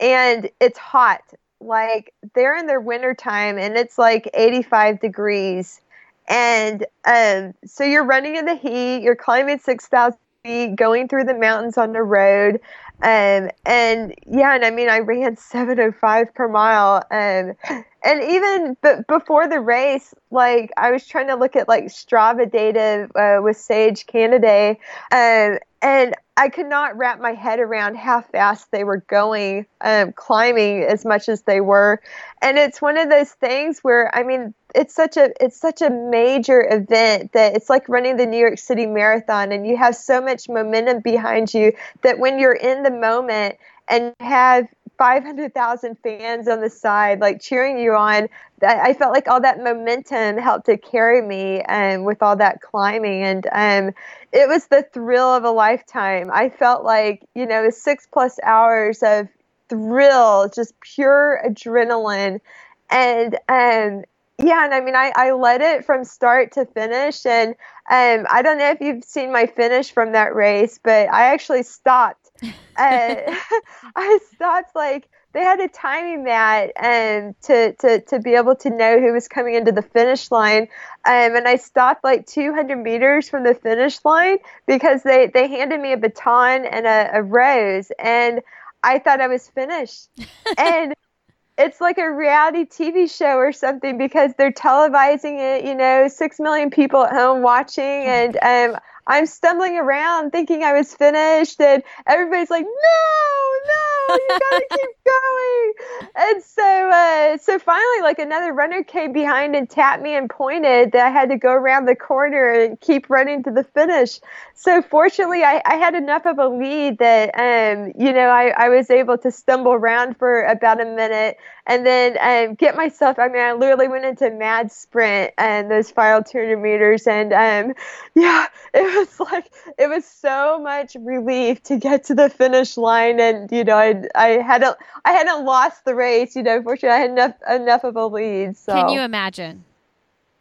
and it's hot. Like they're in their winter time and it's like 85 degrees. And um, so you're running in the heat, you're climbing 6,000 feet, going through the mountains on the road. Um, and yeah, and I mean, I ran 705 per mile. Um, and even b- before the race, like I was trying to look at like Strava data uh, with Sage Canaday, um, and I could not wrap my head around how fast they were going, um, climbing as much as they were, and it's one of those things where I mean, it's such a it's such a major event that it's like running the New York City Marathon, and you have so much momentum behind you that when you're in the moment and have 500,000 fans on the side, like cheering you on. I felt like all that momentum helped to carry me um, with all that climbing. And um, it was the thrill of a lifetime. I felt like, you know, six plus hours of thrill, just pure adrenaline. And, um, yeah, and I mean, I, I led it from start to finish. And um, I don't know if you've seen my finish from that race, but I actually stopped uh, I stopped like they had a timing mat and um, to, to, to be able to know who was coming into the finish line. Um, and I stopped like 200 meters from the finish line because they, they handed me a baton and a, a rose. And I thought I was finished. and it's like a reality TV show or something because they're televising it, you know, six million people at home watching. And um, I'm stumbling around thinking I was finished, and everybody's like, "No, no, you gotta keep going." And so, uh, so finally, like another runner came behind and tapped me and pointed that I had to go around the corner and keep running to the finish. So fortunately, I, I had enough of a lead that, um, you know, I, I was able to stumble around for about a minute and then um, get myself. I mean, I literally went into mad sprint and those final 200 meters, and um, yeah, it was like it was so much relief to get to the finish line, and you know, I I hadn't I hadn't lost the race. You know, fortunately, I had enough enough of a lead. So can you imagine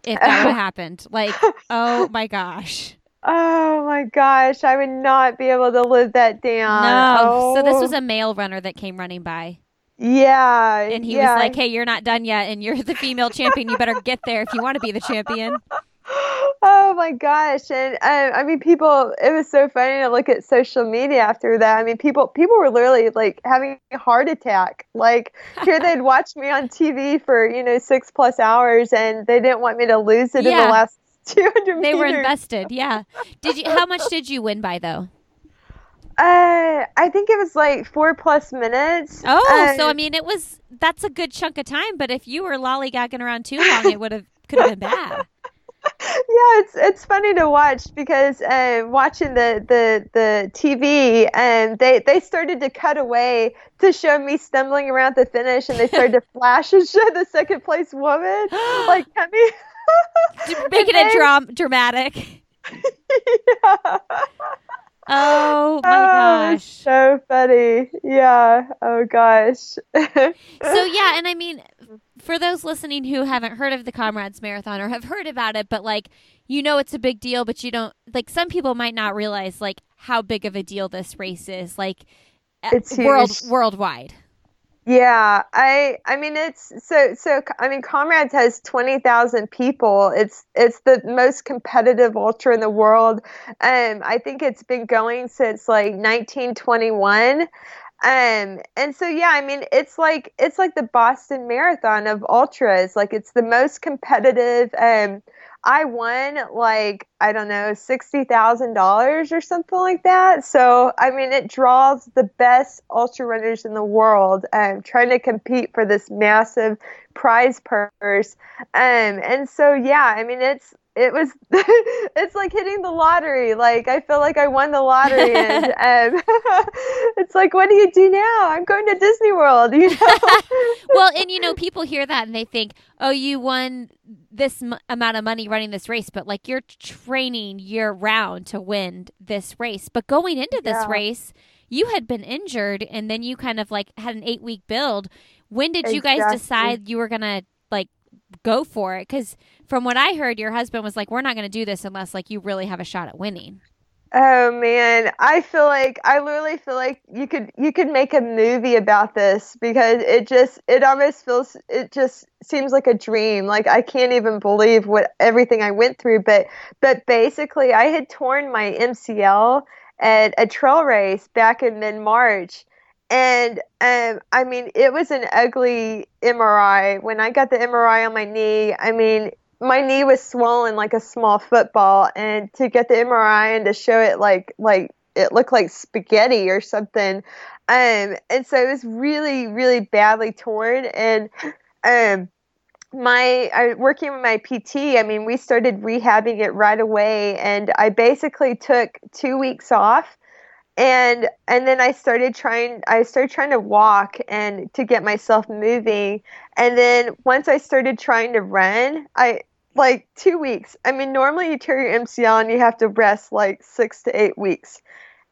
if that would have happened? Like, oh my gosh. Oh my gosh, I would not be able to live that down. No. Oh. So this was a male runner that came running by. Yeah. And he yeah. was like, "Hey, you're not done yet and you're the female champion. You better get there if you want to be the champion." oh my gosh and um, i mean people it was so funny to look at social media after that i mean people people were literally like having a heart attack like here they'd watch me on tv for you know six plus hours and they didn't want me to lose it yeah. in the last 200 they meters. were invested yeah did you how much did you win by though uh, I think it was like four plus minutes. Oh, so I mean, it was that's a good chunk of time. But if you were lollygagging around too long, it would have could have been bad yeah, it's it's funny to watch because uh, watching the, the the TV and um, they they started to cut away to show me stumbling around the finish, and they started to flash and show the second place woman like coming, making it dram- dramatic. yeah. Oh my oh, gosh. So funny. Yeah. Oh gosh. so yeah, and I mean for those listening who haven't heard of the Comrades Marathon or have heard about it, but like you know it's a big deal, but you don't like some people might not realize like how big of a deal this race is, like it's world huge. worldwide. Yeah, I I mean it's so so I mean Comrades has 20,000 people. It's it's the most competitive ultra in the world. Um I think it's been going since like 1921. Um and so yeah, I mean it's like it's like the Boston Marathon of ultras. Like it's the most competitive um I won like I don't know sixty thousand dollars or something like that. So I mean, it draws the best ultra runners in the world, um, trying to compete for this massive prize purse. Um, and so yeah, I mean, it's it was it's like hitting the lottery. Like i feel like i won the lottery and um, it's like what do you do now? I'm going to disney world you know? Well and you know people hear that and they think oh you won this m- amount of money running this race but like you're training year round to win this race. But going into this Yeah. race you had been injured and then you kind of like had an eight week build. When did you guys decide you were gonna like go for it? Because from what i heard your husband was like we're not gonna do this unless like you really have a shot at winning Oh man, I feel like I literally feel like you could you could make a movie about this because it just it almost feels it just seems like a dream. Like I can't even believe what everything I went through, but but basically I had torn my MCL at a trail race back in mid March. And um, I mean, it was an ugly MRI. When I got the MRI on my knee, I mean, my knee was swollen like a small football and to get the MRI and to show it like like it looked like spaghetti or something um and so it was really really badly torn and um my I, working with my PT I mean we started rehabbing it right away and I basically took 2 weeks off and and then I started trying I started trying to walk and to get myself moving and then once I started trying to run I like 2 weeks. I mean normally you tear your MCL and you have to rest like 6 to 8 weeks.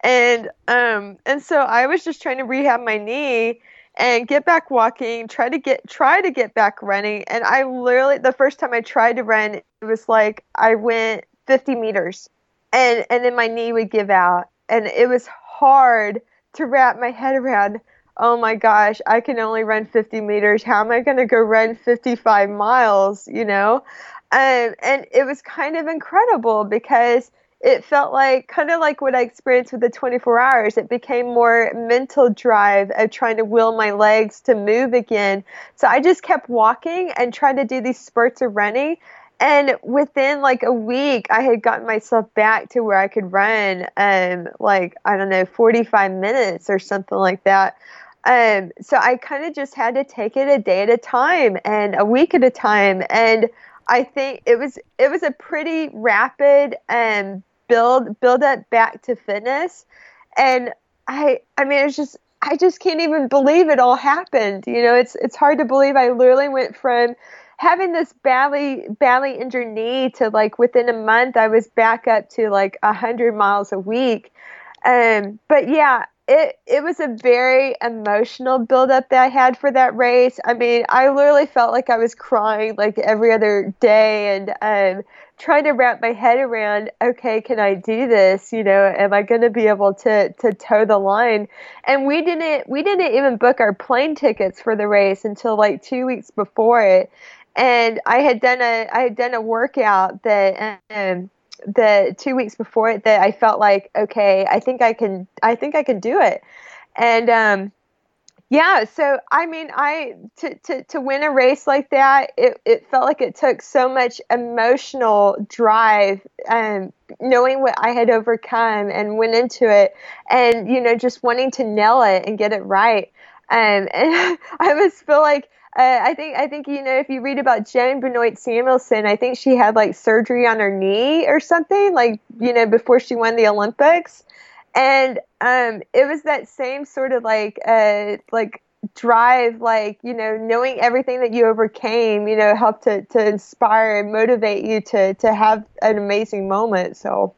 And um and so I was just trying to rehab my knee and get back walking try to get try to get back running. And I literally the first time I tried to run it was like I went 50 meters and and then my knee would give out. And it was hard to wrap my head around oh my gosh i can only run 50 meters. How am i going to go run 55 miles you know um, and it was kind of incredible because it felt like kind of like what i experienced with the 24 hours. It became more mental drive of trying to will my legs to move again. So i just kept walking and trying to do these spurts of running. And within like a week i had gotten myself back to where i could run um like i don't know 45 minutes or something like that. Um so i kind of just had to take it a day at a time and a week at a time. And i think it was it was a pretty rapid um build build up back to fitness. And i i mean it's just i just can't even believe it all happened. You know it's it's hard to believe. I literally went from having this badly badly injured knee to like within a month I was back up to like a hundred miles a week. Um but yeah, it it was a very emotional buildup that I had for that race. I mean, I literally felt like I was crying like every other day and um trying to wrap my head around okay can i do this? You know am i going to be able to to toe the line? And we didn't we didn't even book our plane tickets for the race until like two weeks before it. And i had done a i had done a workout that um the two weeks before it that i felt like okay i think i can i think i can do it and um yeah, so I mean, I to, to, to win a race like that, it, it felt like it took so much emotional drive and knowing what I had overcome and went into it and you know just wanting to nail it and get it right. Um, and I almost feel like uh, I think I think you know if you read about Joan Benoit Samuelson, I think she had like surgery on her knee or something like you know before she won the Olympics. And um, it was that same sort of like uh, like drive like you know knowing everything that you overcame you know helped to, to inspire and motivate you to to have an amazing moment so.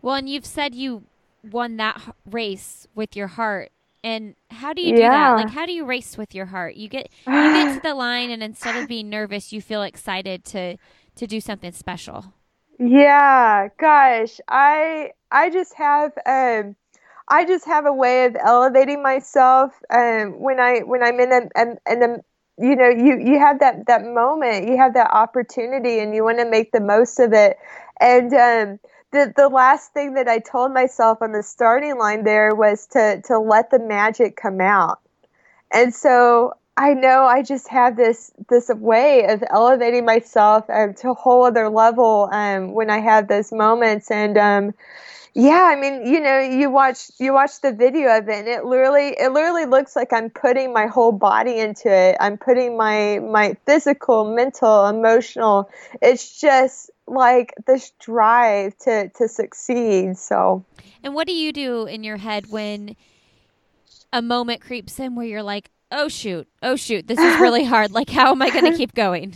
Well and you've said you won that race with your heart and how do you do Yeah. that? Like how do you race with your heart? You get you get to the line and instead of being nervous you feel excited to to do something special. Yeah, gosh, I I just have um I just have a way of elevating myself um when I when I'm in a, a in a you know you you have that that moment you have that opportunity and you want to make the most of it. And um the the last thing that I told myself on the starting line there was to to let the magic come out and so I know I just have this this way of elevating myself um, to a whole other level um, when I have those moments. And um, yeah, I mean, you know, you watch you watch the video of it, and it literally it literally looks like I'm putting my whole body into it. I'm putting my my physical, mental, emotional. It's just like this drive to to succeed. So. And what do you do in your head when? a moment creeps in where you're like, oh shoot, oh shoot, this is really hard. Like, how am I going to keep going?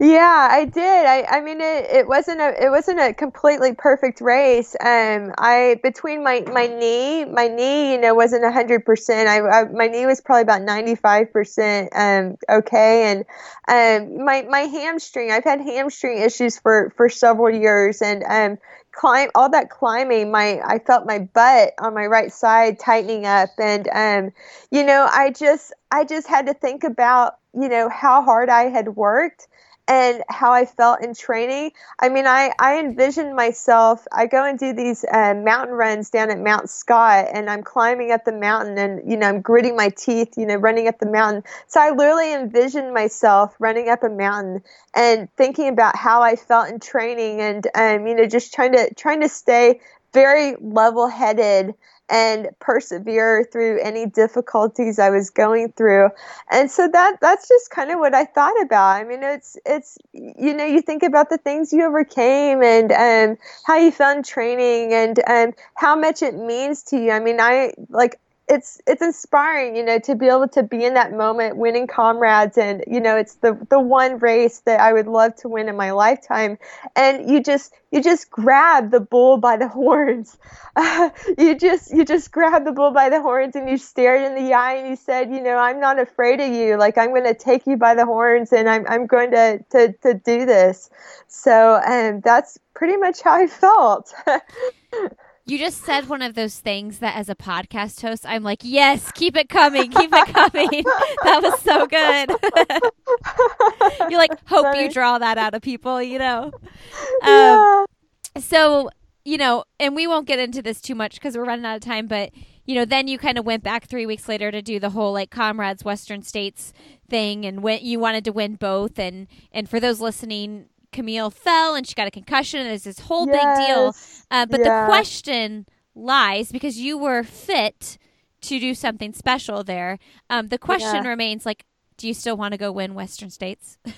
Yeah, I did. I, I mean, it, it wasn't a it wasn't a completely perfect race. Um, I between my my knee, my knee, you know, wasn't hundred percent. I, I my knee was probably about ninety five percent. Um, okay, and um, my my hamstring. I've had hamstring issues for for several years, and um, climb all that climbing my i felt my butt on my right side tightening up and um you know i just i just had to think about you know how hard i had worked and how I felt in training. I mean, I, I envisioned myself, I go and do these uh, mountain runs down at Mount Scott, and I'm climbing up the mountain and, you know, I'm gritting my teeth, you know, running up the mountain. So I literally envisioned myself running up a mountain and thinking about how I felt in training and, um, you know, just trying to, trying to stay very level headed and persevere through any difficulties I was going through. And so that that's just kind of what I thought about. I mean, it's it's you know you think about the things you overcame and um, how you found training and um, how much it means to you. I mean, I like it's it's inspiring, you know, to be able to be in that moment, winning comrades, and you know, it's the the one race that I would love to win in my lifetime. And you just you just grab the bull by the horns. Uh, you just you just grab the bull by the horns and you stared in the eye and you said, you know, I'm not afraid of you. Like I'm going to take you by the horns and I'm I'm going to to to do this. So, um, that's pretty much how I felt. You just said one of those things that as a podcast host, I'm like, yes, keep it coming, keep it coming. that was so good. you like hope Sorry. you draw that out of people, you know? Um, So, you know, and we won't get into this too much because we're running out of time, but, you know, then you kind of went back three weeks later to do the whole like Comrades Western States thing and when you wanted to win both. And, and for those listening, Camille fell and she got a concussion. And it's this whole yes. big deal. Uh, but yeah. the question lies because you were fit to do something special there. Um, the question yeah. remains like, do you still want to go win Western States?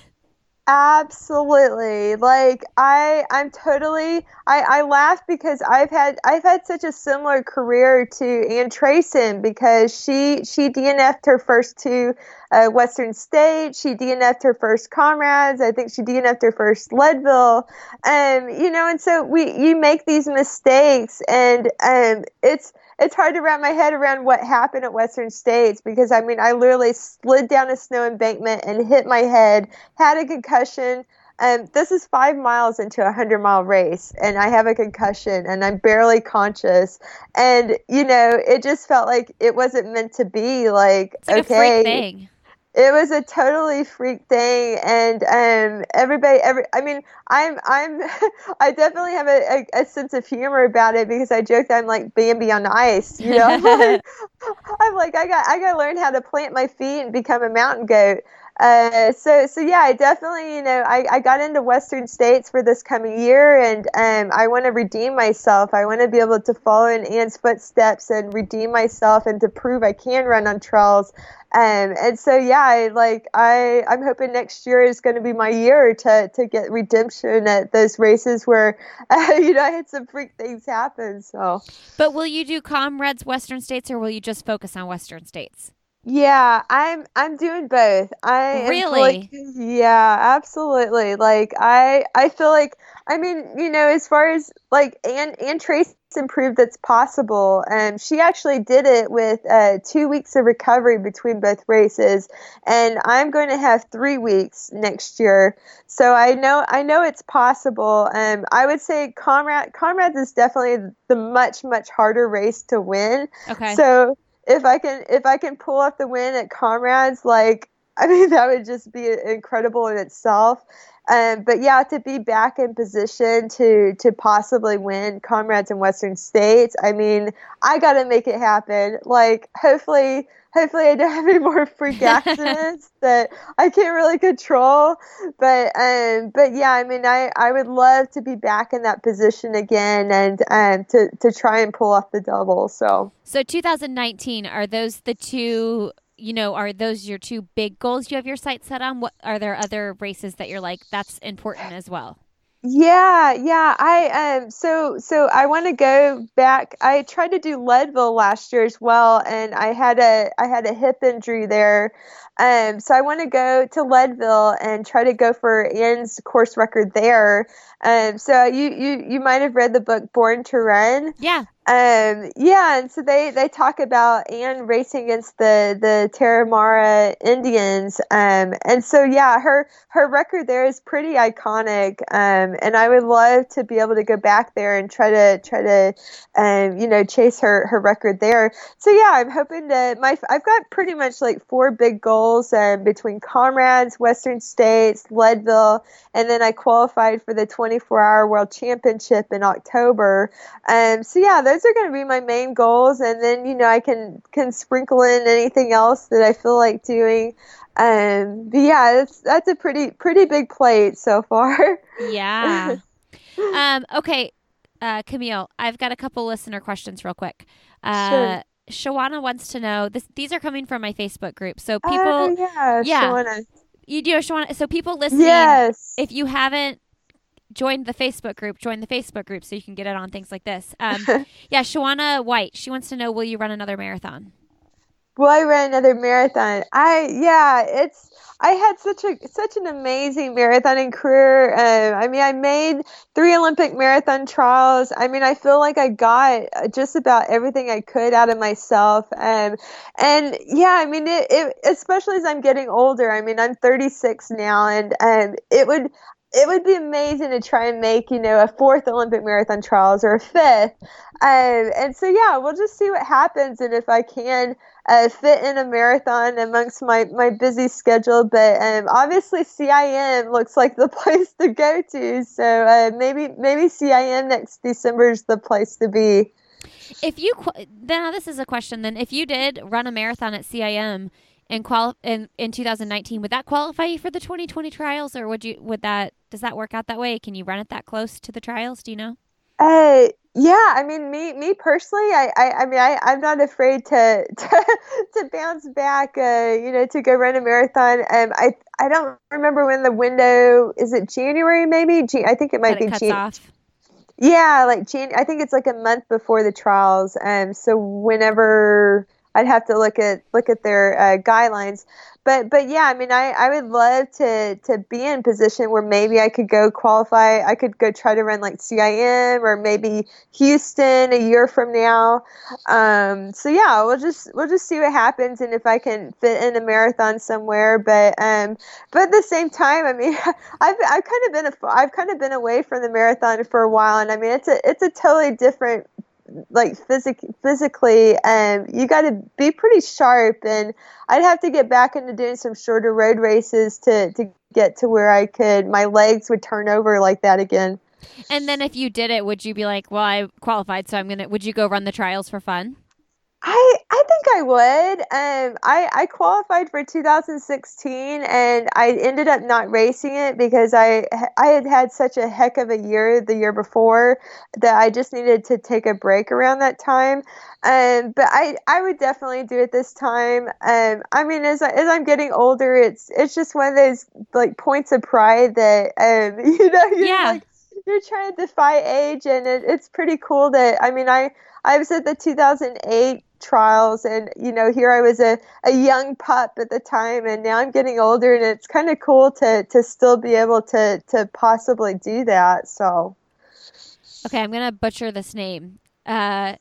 Absolutely. Like I I'm totally I, I laugh because I've had I've had such a similar career to Ann Trason because she she DNF'd her first two uh, Western State. She DNF'd her first comrades. I think she DNF'd her first Leadville. Um, you know, and so we you make these mistakes and um it's it's hard to wrap my head around what happened at Western States because I mean I literally slid down a snow embankment and hit my head, had a concussion. Um, this is five miles into a hundred mile race, and I have a concussion, and I'm barely conscious. And you know, it just felt like it wasn't meant to be. Like, like okay, it was a totally freak thing and um everybody every i mean i'm i'm i definitely have a, a, a, sense of humor about it because i joke that i'm like bambi on ice you know? I'm like i got i got to learn how to plant my feet and become a mountain goat uh, so so yeah, I definitely you know I, I got into Western states for this coming year, and um, I want to redeem myself. I want to be able to follow in Ann's footsteps and redeem myself, and to prove I can run on trails. Um, and so yeah, I, like I I'm hoping next year is going to be my year to to get redemption at those races where uh, you know I had some freak things happen. So, but will you do comrades Western states, or will you just focus on Western states? Yeah, I'm I'm doing both. I really, like, yeah, absolutely. Like I I feel like I mean, you know, as far as like Ann Ann Trason improved prove that's possible. And she actually did it with uh, two weeks of recovery between both races, and I'm going to have three weeks next year. So I know I know it's possible. Um, I would say Comrade Comrades is definitely the much much harder race to win. Okay. So if I can if I can pull off the win at Comrades, like I mean that would just be incredible in itself. Um, but yeah, to be back in position to to possibly win comrades in Western States, I mean, I got to make it happen. Like, hopefully, hopefully, I don't have any more freak accidents that I can't really control. But um, but yeah, I mean, I I would love to be back in that position again and um to to try and pull off the double. So so 2019 are those the two you know, are those your two big goals you have your sights set on? What are there other races that you're like that's important as well? Yeah, yeah. I um so so I want to go back. I tried to do Leadville last year as well and I had a I had a hip injury there. Um so I want to go to Leadville and try to go for Ann's course record there. Um so you you you might have read the book Born to Run. Yeah. Um, yeah, and so they, they talk about Ann racing against the the Tarahumara Indians. Um, and so yeah, her her record there is pretty iconic. Um, and I would love to be able to go back there and try to try to, um, you know, chase her her record there. So yeah, I'm hoping to my I've got pretty much like four big goals um, between Comrades, Western States, Leadville, and then I qualified for the 24 hour World Championship in October. Um, so yeah, those are going to be my main goals, and then you know I can can sprinkle in anything else that I feel like doing. Um, but yeah, that's that's a pretty pretty big plate so far. Yeah. um. Okay. Uh, Camille, I've got a couple listener questions real quick. Uh, sure. Shawana wants to know this. These are coming from my Facebook group, so people. Uh, yeah, yeah. Shawana. You do, Shawana. So people listening, yes. if you haven't join the Facebook group. Join the Facebook group so you can get it on things like this. Um, yeah, Shawana White. She wants to know: Will you run another marathon? Will I run another marathon? I yeah, it's I had such a such an amazing marathon marathoning career. Uh, I mean, I made three Olympic marathon trials. I mean, I feel like I got just about everything I could out of myself. Um, and yeah, I mean, it, it, especially as I'm getting older. I mean, I'm 36 now, and um, it would it would be amazing to try and make you know a fourth Olympic marathon trials or a fifth. Um, and so yeah, we'll just see what happens and if I can uh, fit in a marathon amongst my my busy schedule. But um, obviously CIM looks like the place to go to. So uh, maybe maybe CIM next December is the place to be. If you now this is a question then if you did run a marathon at CIM in qual in, in 2019 would that qualify you for the 2020 trials or would you would that does that work out that way? Can you run it that close to the trials? Do you know? Uh yeah i mean me me personally i i, I mean i i'm not afraid to to, to bounce back uh you know to go run a marathon. Um i i don't remember when the window is it january maybe? I think it might that be it Jan- yeah like Jan- i think it's like a month before the trials. Um so whenever I'd have to look at look at their uh, guidelines. But but yeah, I mean, I, I would love to to be in position where maybe I could go qualify. I could go try to run like CIM or maybe Houston a year from now. Um, so yeah, we'll just we'll just see what happens and if I can fit in a marathon somewhere. But um, but at the same time, I mean, I've I've kind of been a, I've kind of been away from the marathon for a while, and I mean, it's a it's a totally different like physic physically um you got to be pretty sharp and I'd have to get back into doing some shorter road races to to get to where I could my legs would turn over like that again. And then if you did it, would you be like, "Well, I qualified, so I'm going to would you go run the trials for fun?" I I think I would. Um, I I qualified for 2016, and I ended up not racing it because I I had had such a heck of a year the year before that I just needed to take a break around that time. Um, but I I would definitely do it this time. Um, I mean, as as I'm getting older, it's it's just one of those like points of pride that um you know yeah. like you're trying to defy age, and it, it's pretty cool that I mean I I was at the 2008 trials and you know here i was a, a young pup at the time and now i'm getting older and it's kind of cool to to still be able to to possibly do that so okay i'm gonna butcher this name Uh,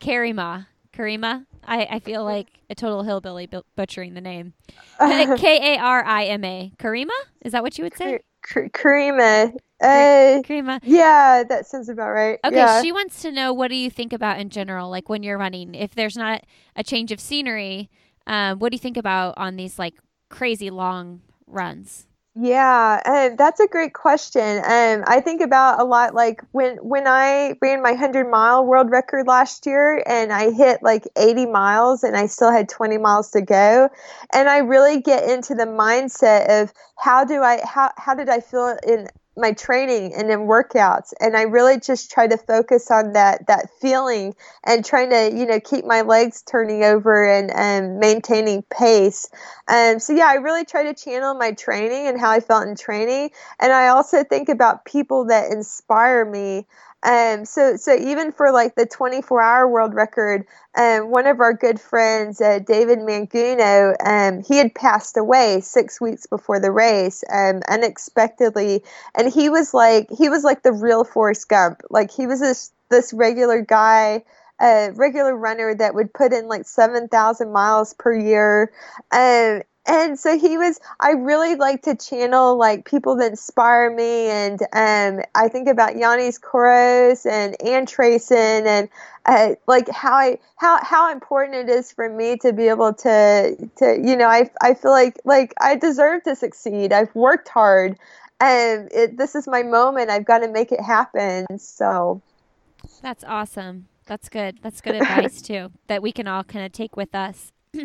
Karima. Karima. I, I feel like a total hillbilly butchering the name. K A R I M A. Karima? Is that what you would say? Karima. Uh, Karima. Yeah, that sounds about right. Okay, yeah. she wants to know what do you think about in general, like when you're running? If there's not a change of scenery, um, what do you think about on these like crazy long runs? Yeah, that's a great question. Um, I think about a lot like when when I ran my 100 mile world record last year and I hit like 80 miles and I still had 20 miles to go. And I really get into the mindset of how do I how how did I feel in my training and in workouts. And i really just try to focus on that that feeling and trying to you know keep my legs turning over and, and maintaining pace. Um, so yeah i really try to channel my training and how i felt in training. And i also think about people that inspire me um, so so even for like the 24 hour world record, um, one of our good friends, uh, David Manguno, um, he had passed away six weeks before the race, um, unexpectedly, and he was like he was like the real Forrest Gump. Like he was this this regular guy a regular runner that would put in like 7,000 miles per year. Um, and so he was i really like to channel like people that inspire me and um, i think about Yiannis Kouros and Ann Trason and uh, like how i how how important it is for me to be able to to you know i i feel like like i deserve to succeed. I've worked hard and it, this is my moment. I've got to make it happen. So. That's awesome. That's good. That's good advice too that we can all kind of take with us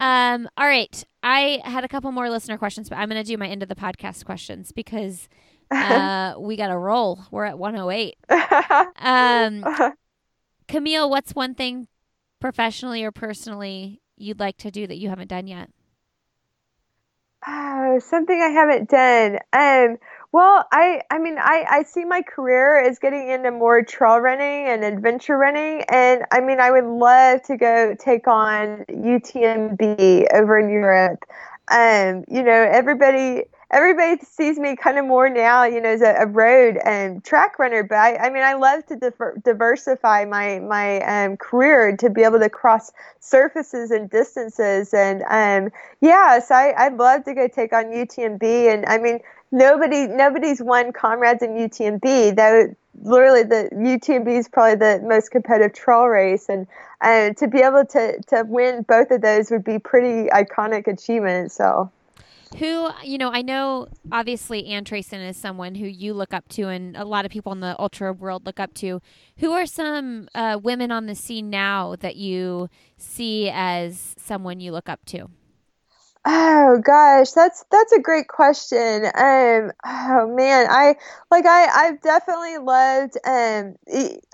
Um, all right. I had a couple more listener questions, but I'm going to do my end of the podcast questions because uh, we got to roll. We're at 108. Um, Camille, what's one thing professionally or personally you'd like to do that you haven't done yet? Oh, something I haven't done. Um, well, I, I mean, I, I see my career as getting into more trail running and adventure running. And I mean, I would love to go take on UTMB over in Europe. Um, you know, everybody, everybody sees me kind of more now, you know, as a, a road and track runner. But I, I mean, I love to diver- diversify my my um, career to be able to cross surfaces and distances. And um, yeah, so I, I'd love to go take on UTMB. And I mean, nobody nobody's won comrades in UTMB. That literally the UTMB is probably the most competitive trail race, and and to be able to to win both of those would be pretty iconic achievement. So. Who, you know, I know obviously Ann Trason is someone who you look up to, and a lot of people in the ultra world look up to. Who are some uh, women on the scene now that you see as someone you look up to? Oh gosh, that's that's a great question. Um, oh man, I like I I've definitely loved. Um,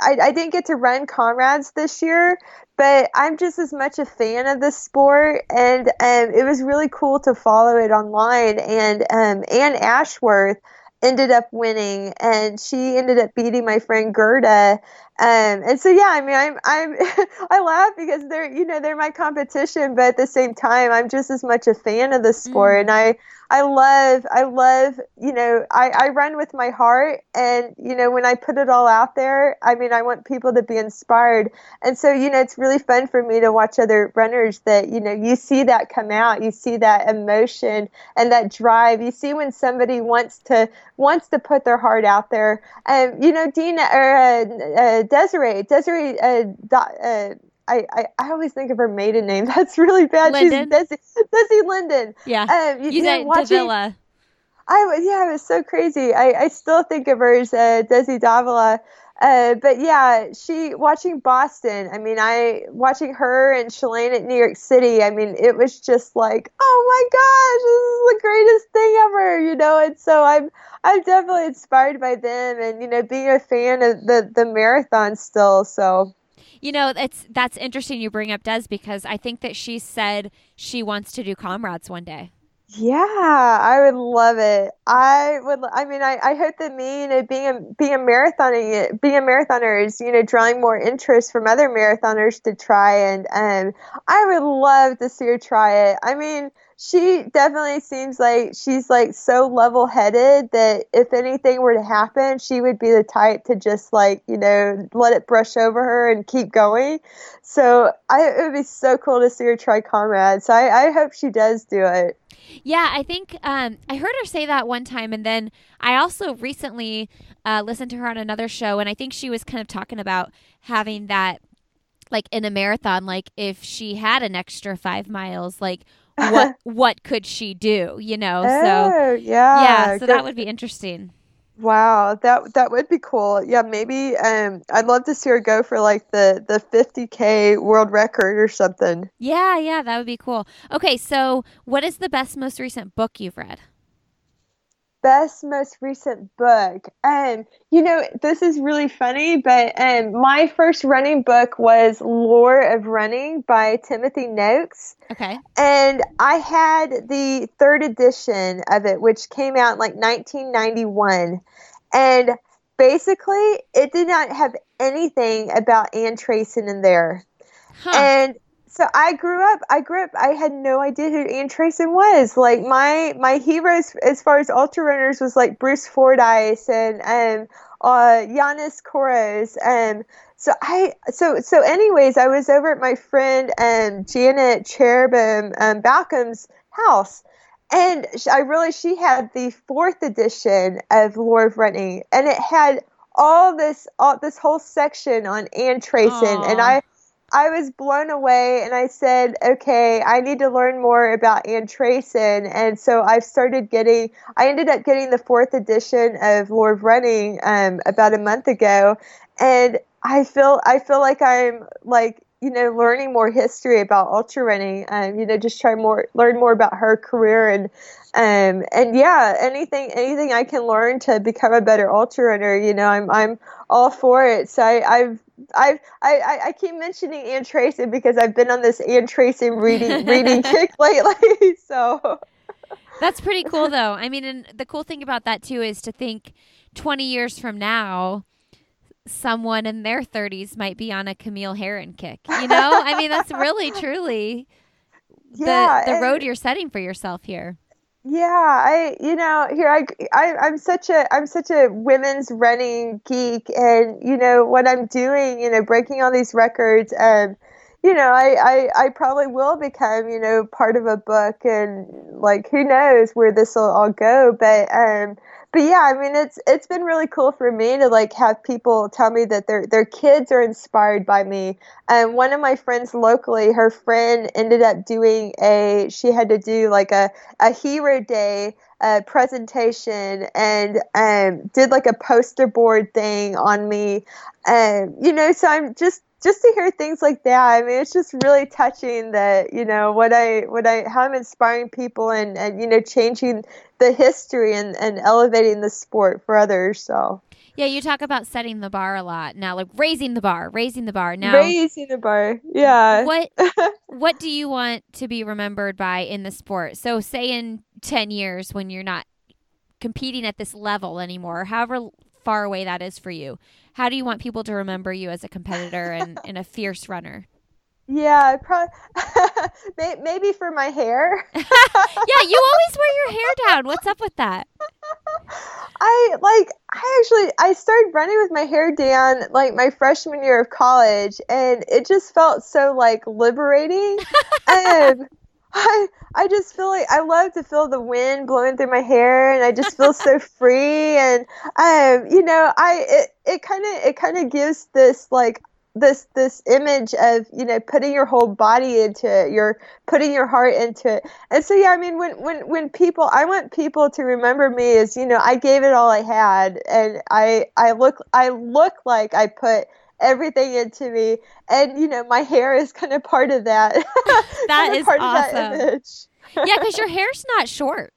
I I didn't get to run comrades this year, but I'm just as much a fan of the sport, and um, it was really cool to follow it online. And um, Ann Ashworth ended up winning, and she ended up beating my friend Gerda um, and so yeah, I mean, I'm I'm I laugh because they're you know they're my competition, but at the same time, I'm just as much a fan of the sport, mm. and I I love I love you know I I run with my heart, and you know when I put it all out there, I mean I want people to be inspired, and so you know it's really fun for me to watch other runners that you know you see that come out, you see that emotion and that drive, you see when somebody wants to wants to put their heart out there, and you know Dina or. Uh, uh, Desiree. Desiree. Uh, uh, I, I, I always think of her maiden name. That's really bad. Linden. She's Desi, Desi Linden. Yeah. Um, you, you said watching, Davila. I was yeah, it was so crazy. I, I still think of her as uh, Desi Davila. Uh, but yeah, she watching Boston. I mean, I watching her and Shalane at New York City. I mean, it was just like, oh my gosh, this is the greatest thing ever, you know. And so I'm I'm definitely inspired by them, and you know, being a fan of the the marathon still. So you know, it's that's interesting you bring up Des because I think that she said she wants to do comrades one day. Yeah, I would love it. I would. I mean, I, I hope that me, you know, being a being a marathoning, being a marathoner is, you know, drawing more interest from other marathoners to try. And um, I would love to see her try it. I mean, she definitely seems like she's like so level headed that if anything were to happen, she would be the type to just like, you know, let it brush over her and keep going. So I, it would be so cool to see her try comrade. So I, I hope she does do it. Yeah, I think um, I heard her say that one time, and then I also recently uh, listened to her on another show, and I think she was kind of talking about having that, like in a marathon, like if she had an extra five miles, like what what could she do? You know, oh, so yeah, yeah, so that would be interesting. Wow, that that would be cool. Yeah, maybe um I'd love to see her go for like the the 50k world record or something. Yeah, yeah, that would be cool. Okay, so what is the best most recent book you've read? Best most recent book. And you know this is really funny but um my first running book was lore of running by timothy noakes. Okay. And i had the third edition of it which came out in like 1991 and basically it did not have anything about ann trason in there. Huh. and so I grew up. I grew up. I had no idea who Ann Trason was. Like my my heroes as far as ultra runners was like Bruce Fordyce and um uh Yiannis Kouros and so I so so anyways I was over at my friend um Janet Cherobon um Bawcom's house and I realized she had the fourth edition of Lore of Running and it had all this all this whole section on Ann Trason Aww. and I I was blown away and I said, okay, I need to learn more about Ann Trason. And so I've started getting, I ended up getting the fourth edition of Lord Running um, about a month ago. And I feel, I feel like I'm like, you know, learning more history about ultra running, um, you know, just try more, learn more about her career and, um, and yeah, anything, anything I can learn to become a better ultra runner, you know, I'm, I'm all for it. So I, I've, I've, I I keep mentioning Ann Trason because I've been on this Ann Trason reading reading kick lately. So that's pretty cool, though. I mean, and the cool thing about that too is to think twenty years from now, someone in their thirties might be on a Camille Herron kick. You know, I mean, that's really truly yeah, the the road you're setting for yourself here. Yeah i you know here I, I i'm such a i'm such a women's running geek. And you know what i'm doing you know breaking all these records and you know I, I i probably will become you know part of a book and like who knows where this will all go. But um but yeah, I mean it's it's been really cool for me to like have people tell me that their their kids are inspired by me. And one of my friends locally, her friend ended up doing a she had to do like a a hero day uh, presentation and um, did like a poster board thing on me. And you know, so I'm just just to hear things like that i mean it's just really touching that you know what i what i how i'm inspiring people and and you know changing the history and and elevating the sport for others so. Yeah you talk about setting the bar a lot now like raising the bar raising the bar. Now raising the bar yeah. What what do you want to be remembered by in the sport? So say in 10 years when you're not competing at this level anymore however far away that is for you how do you want people to remember you as a competitor and, and a fierce runner? Yeah, probably maybe for my hair. yeah, you always wear your hair down. What's up with that? I like I actually I started running with my hair down like my freshman year of college and it just felt so like liberating. and I I just feel like I love to feel the wind blowing through my hair, and I just feel so free. And um, you know, I it it kind of it kind of gives this like this this image of you know putting your whole body into it you're putting your heart into it and so yeah i mean when when when people i want people to remember me as you know i gave it all i had and i i look i look like i put everything into me. And you know, my hair is kind of part of that. that is part awesome. Of that image. yeah, because your hair's not short.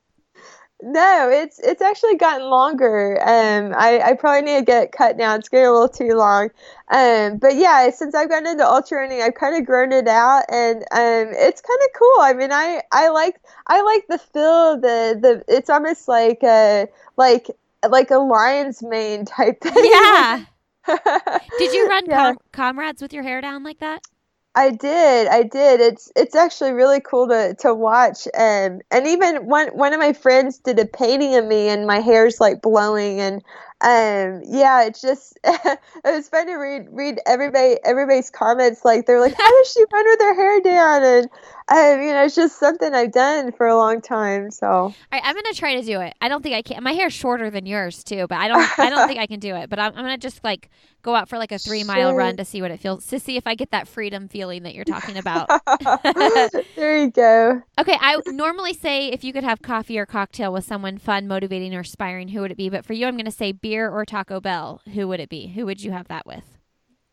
No, it's it's actually gotten longer. Um, I, I probably need to get it cut now. It's getting a little too long. Um, but yeah, since I've gotten into ultra running, I've kind of grown it out, and um, it's kind of cool. I mean, I I like I like the feel. The the it's almost like a like like a lion's mane type thing. Yeah. Did you run yeah. com- comrades with your hair down like that? I did. I did. It's it's actually really cool to to watch. Um, and even one one of my friends did a painting of me, and my hair's like blowing, and um, yeah, it's just it was fun to read read everybody everybody's comments. Like they're like, how does she run with her hair down? And um, you know, it's just something I've done for a long time. So All right, I'm gonna try to do it. I don't think I can. My hair's shorter than yours too, but I don't I don't think I can do it. But I'm, I'm gonna just like go out for like a three mile run to see what it feels to see if I get that freedom feeling that you're talking about. there you go. Okay, I normally say if you could have coffee or cocktail with someone fun, motivating, or inspiring, who would it be? But for you, I'm going to say beer or Taco Bell. Who would it be? Who would you have that with?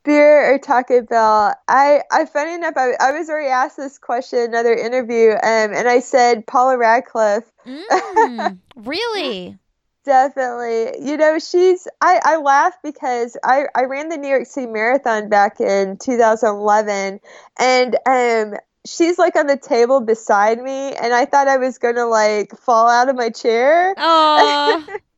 Beer or Taco Bell? I, I funny enough, I, I was already asked this question in another interview, um, and I said Paula Radcliffe. Mm, really? Definitely. You know, she's I, I laugh because I, I ran the New York City Marathon back in 2011 and um she's like on the table beside me and I thought I was going to like fall out of my chair. Oh.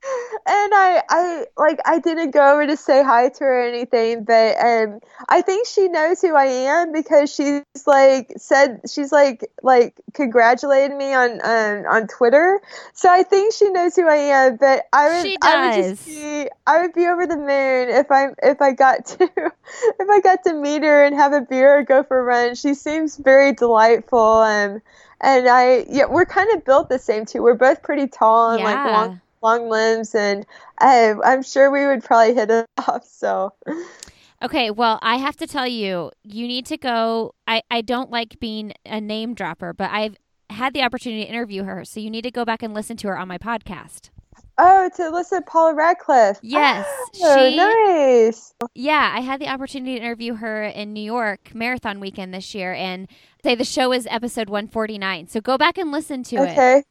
and I, I like I didn't go over to say hi to her or anything, but um, I think she knows who I am because she's like said she's like like congratulated me on um, on Twitter. So I think she knows who I am. But I would I would just be I would be over the moon if I if I got to if I got to meet her and have a beer or go for a run. She seems very delightful and and I yeah we're kind of built the same too. We're both pretty tall and yeah. like long long limbs, and I, I'm sure we would probably hit it off. So. Okay, well, I have to tell you, you need to go. I, I don't like being a name dropper, but I've had the opportunity to interview her. So you need to go back and listen to her on my podcast. Oh, to listen to Paula Radcliffe. Yes. Oh, she, nice. Yeah, I had the opportunity to interview her in New York Marathon Weekend this year, and say the show is episode 149. So go back and listen to okay. it. Okay.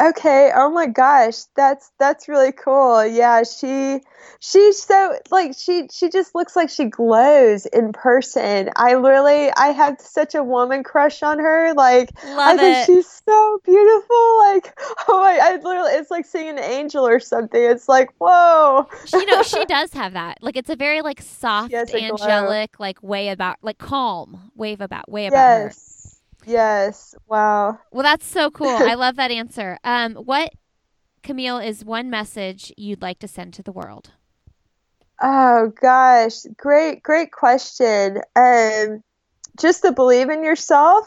Okay. Oh my gosh, that's that's really cool. Yeah, she she's so like she she just looks like she glows in person. I literally I have such a woman crush on her. Like Love I think it. she's so beautiful. Like oh my, I literally it's like seeing an angel or something. It's like whoa. you know, she does have that. Like it's a very like soft, Yes, angelic, like way about, like calm wave about, way about her. Yes. Wow. Well, that's so cool. I love that answer. Um, what, Camille, is one message you'd like to send to the world? Oh gosh, great, great question. Um, just to believe in yourself.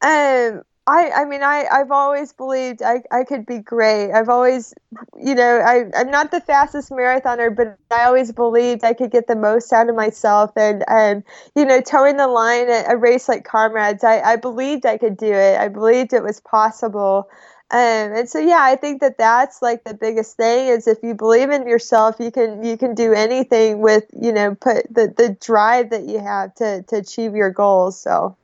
Um, I, I mean, I, I've always believed I, I could be great. I've always, you know, I, I'm not the fastest marathoner, but I always believed I could get the most out of myself. And, and you know, towing the line at a race like Comrades, I, I believed I could do it. I believed it was possible. Um, and so, yeah, I think that that's like the biggest thing is if you believe in yourself, you can you can do anything with you know put the the drive that you have to to achieve your goals. So.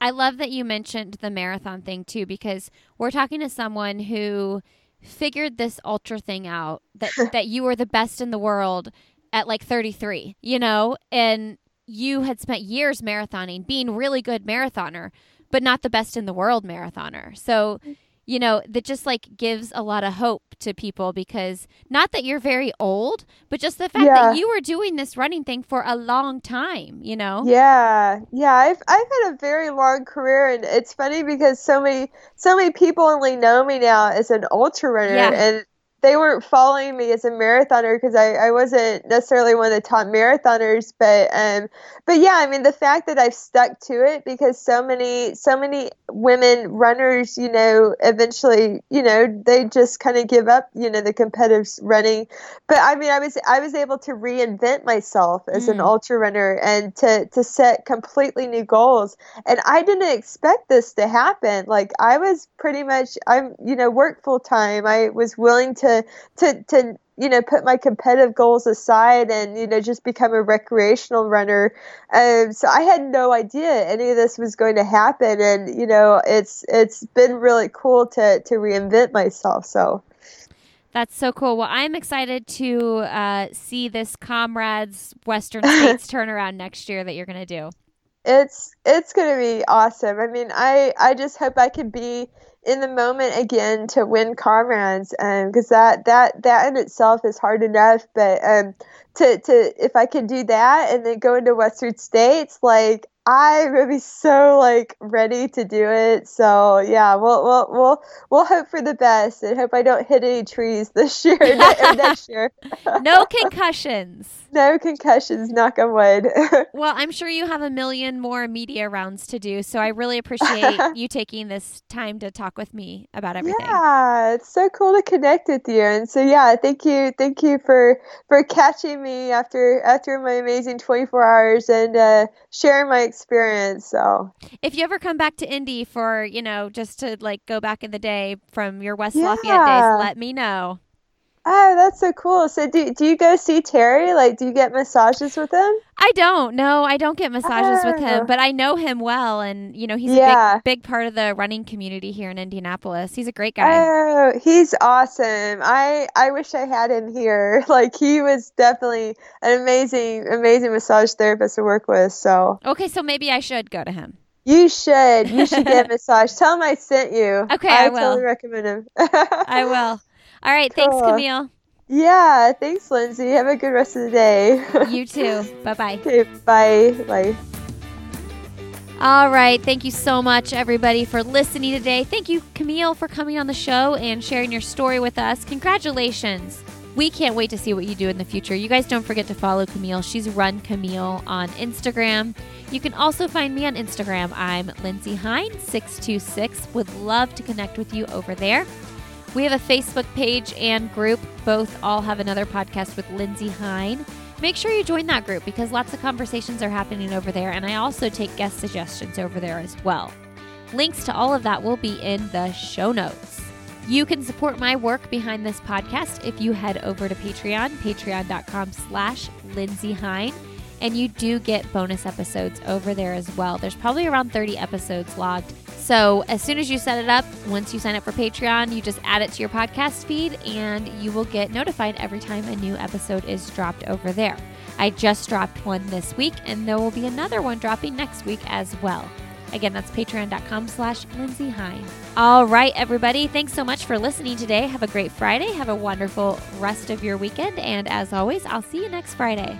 I love that you mentioned the marathon thing too, because we're talking to someone who figured this ultra thing out that that you were the best in the world at like 33, you know, and you had spent years marathoning, being really good marathoner, but not the best in the world marathoner. So mm. You know, that just like gives a lot of hope to people because not that you're very old, but just the fact Yeah. that you were doing this running thing for a long time, you know? Yeah, yeah, I've I've had a very long career, and it's funny because so many so many people only know me now as an ultra runner, Yeah. and they weren't following me as a marathoner because I, I wasn't necessarily one of the top marathoners, but um, but yeah, I mean the fact that I've stuck to it because so many so many women runners, you know, eventually, you know, they just kind of give up, you know, the competitive running. But I mean, I was I was able to reinvent myself as an Mm. ultra runner and to to set completely new goals. And I didn't expect this to happen. Like I was pretty much I'm you know work full time. I was willing to to to you know, put my competitive goals aside and, you know, just become a recreational runner. Um, so I had no idea any of this was going to happen. And, you know, it's, it's been really cool to, to reinvent myself. So. That's so cool. Well, I'm excited to uh, see this Comrades Western States turnaround next year that you're going to do. It's it's going to be awesome. I mean, I I just hope I can be in the moment again to win comrades because um, that that that in itself is hard enough but um to to if i can do that and then go into western states like I would be so like ready to do it. So yeah, we'll we'll we'll we'll hope for the best and hope I don't hit any trees this year or next year. no concussions. No concussions. Knock on wood. well, I'm sure you have a million more media rounds to do, so I really appreciate you taking this time to talk with me about everything. Yeah, it's so cool to connect with you, and so yeah, thank you, thank you for for catching me after after my amazing 24 hours and uh, sharing my experience. So if you ever come back to Indy for, you know, just to like go back in the day from your West yeah. Lafayette days, let me know. Oh, that's so cool. So do do you go see Terry? Like do you get massages with him? I don't. No, I don't get massages oh. with him, oh. but I know him well and you know, he's yeah. a big big part of the running community here in Indianapolis. He's a great guy. Oh, he's awesome. I I wish I had him here. Like he was definitely an amazing amazing massage therapist to work with. So Okay, so maybe I should go to him. You should. You should get a massage. Tell him I sent you. Okay, I, I will. totally recommend him. I will. All right. Cool. Thanks, Camille. Yeah. Thanks, Lindsey. Have a good rest of the day. you too. Bye bye. Okay. Bye. Bye. All right. Thank you so much, everybody, for listening today. Thank you, Camille, for coming on the show and sharing your story with us. Congratulations. We can't wait to see what you do in the future. You guys don't forget to follow Camille. She's Run Camille on Instagram. You can also find me on Instagram. I'm Lindsey Hein626. Would love to connect with you over there. We have a Facebook page and group. Both I'll Have Another podcast with Lindsey Hein. Make sure you join that group because lots of conversations are happening over there, and I also take guest suggestions over there as well. Links to all of that will be in the show notes. You can support my work behind this podcast if you head over to Patreon, patreon.com slash Lindsey Hein. And you do get bonus episodes over there as well. There's probably around 30 episodes logged so as soon as you set it up, once you sign up for Patreon, you just add it to your podcast feed and you will get notified every time a new episode is dropped over there. I just dropped one this week and there will be another one dropping next week as well. Again, that's patreon.com slash Lindsey Hein. All right, everybody. Thanks so much for listening today. Have a great Friday. Have a wonderful rest of your weekend. And as always, I'll see you next Friday.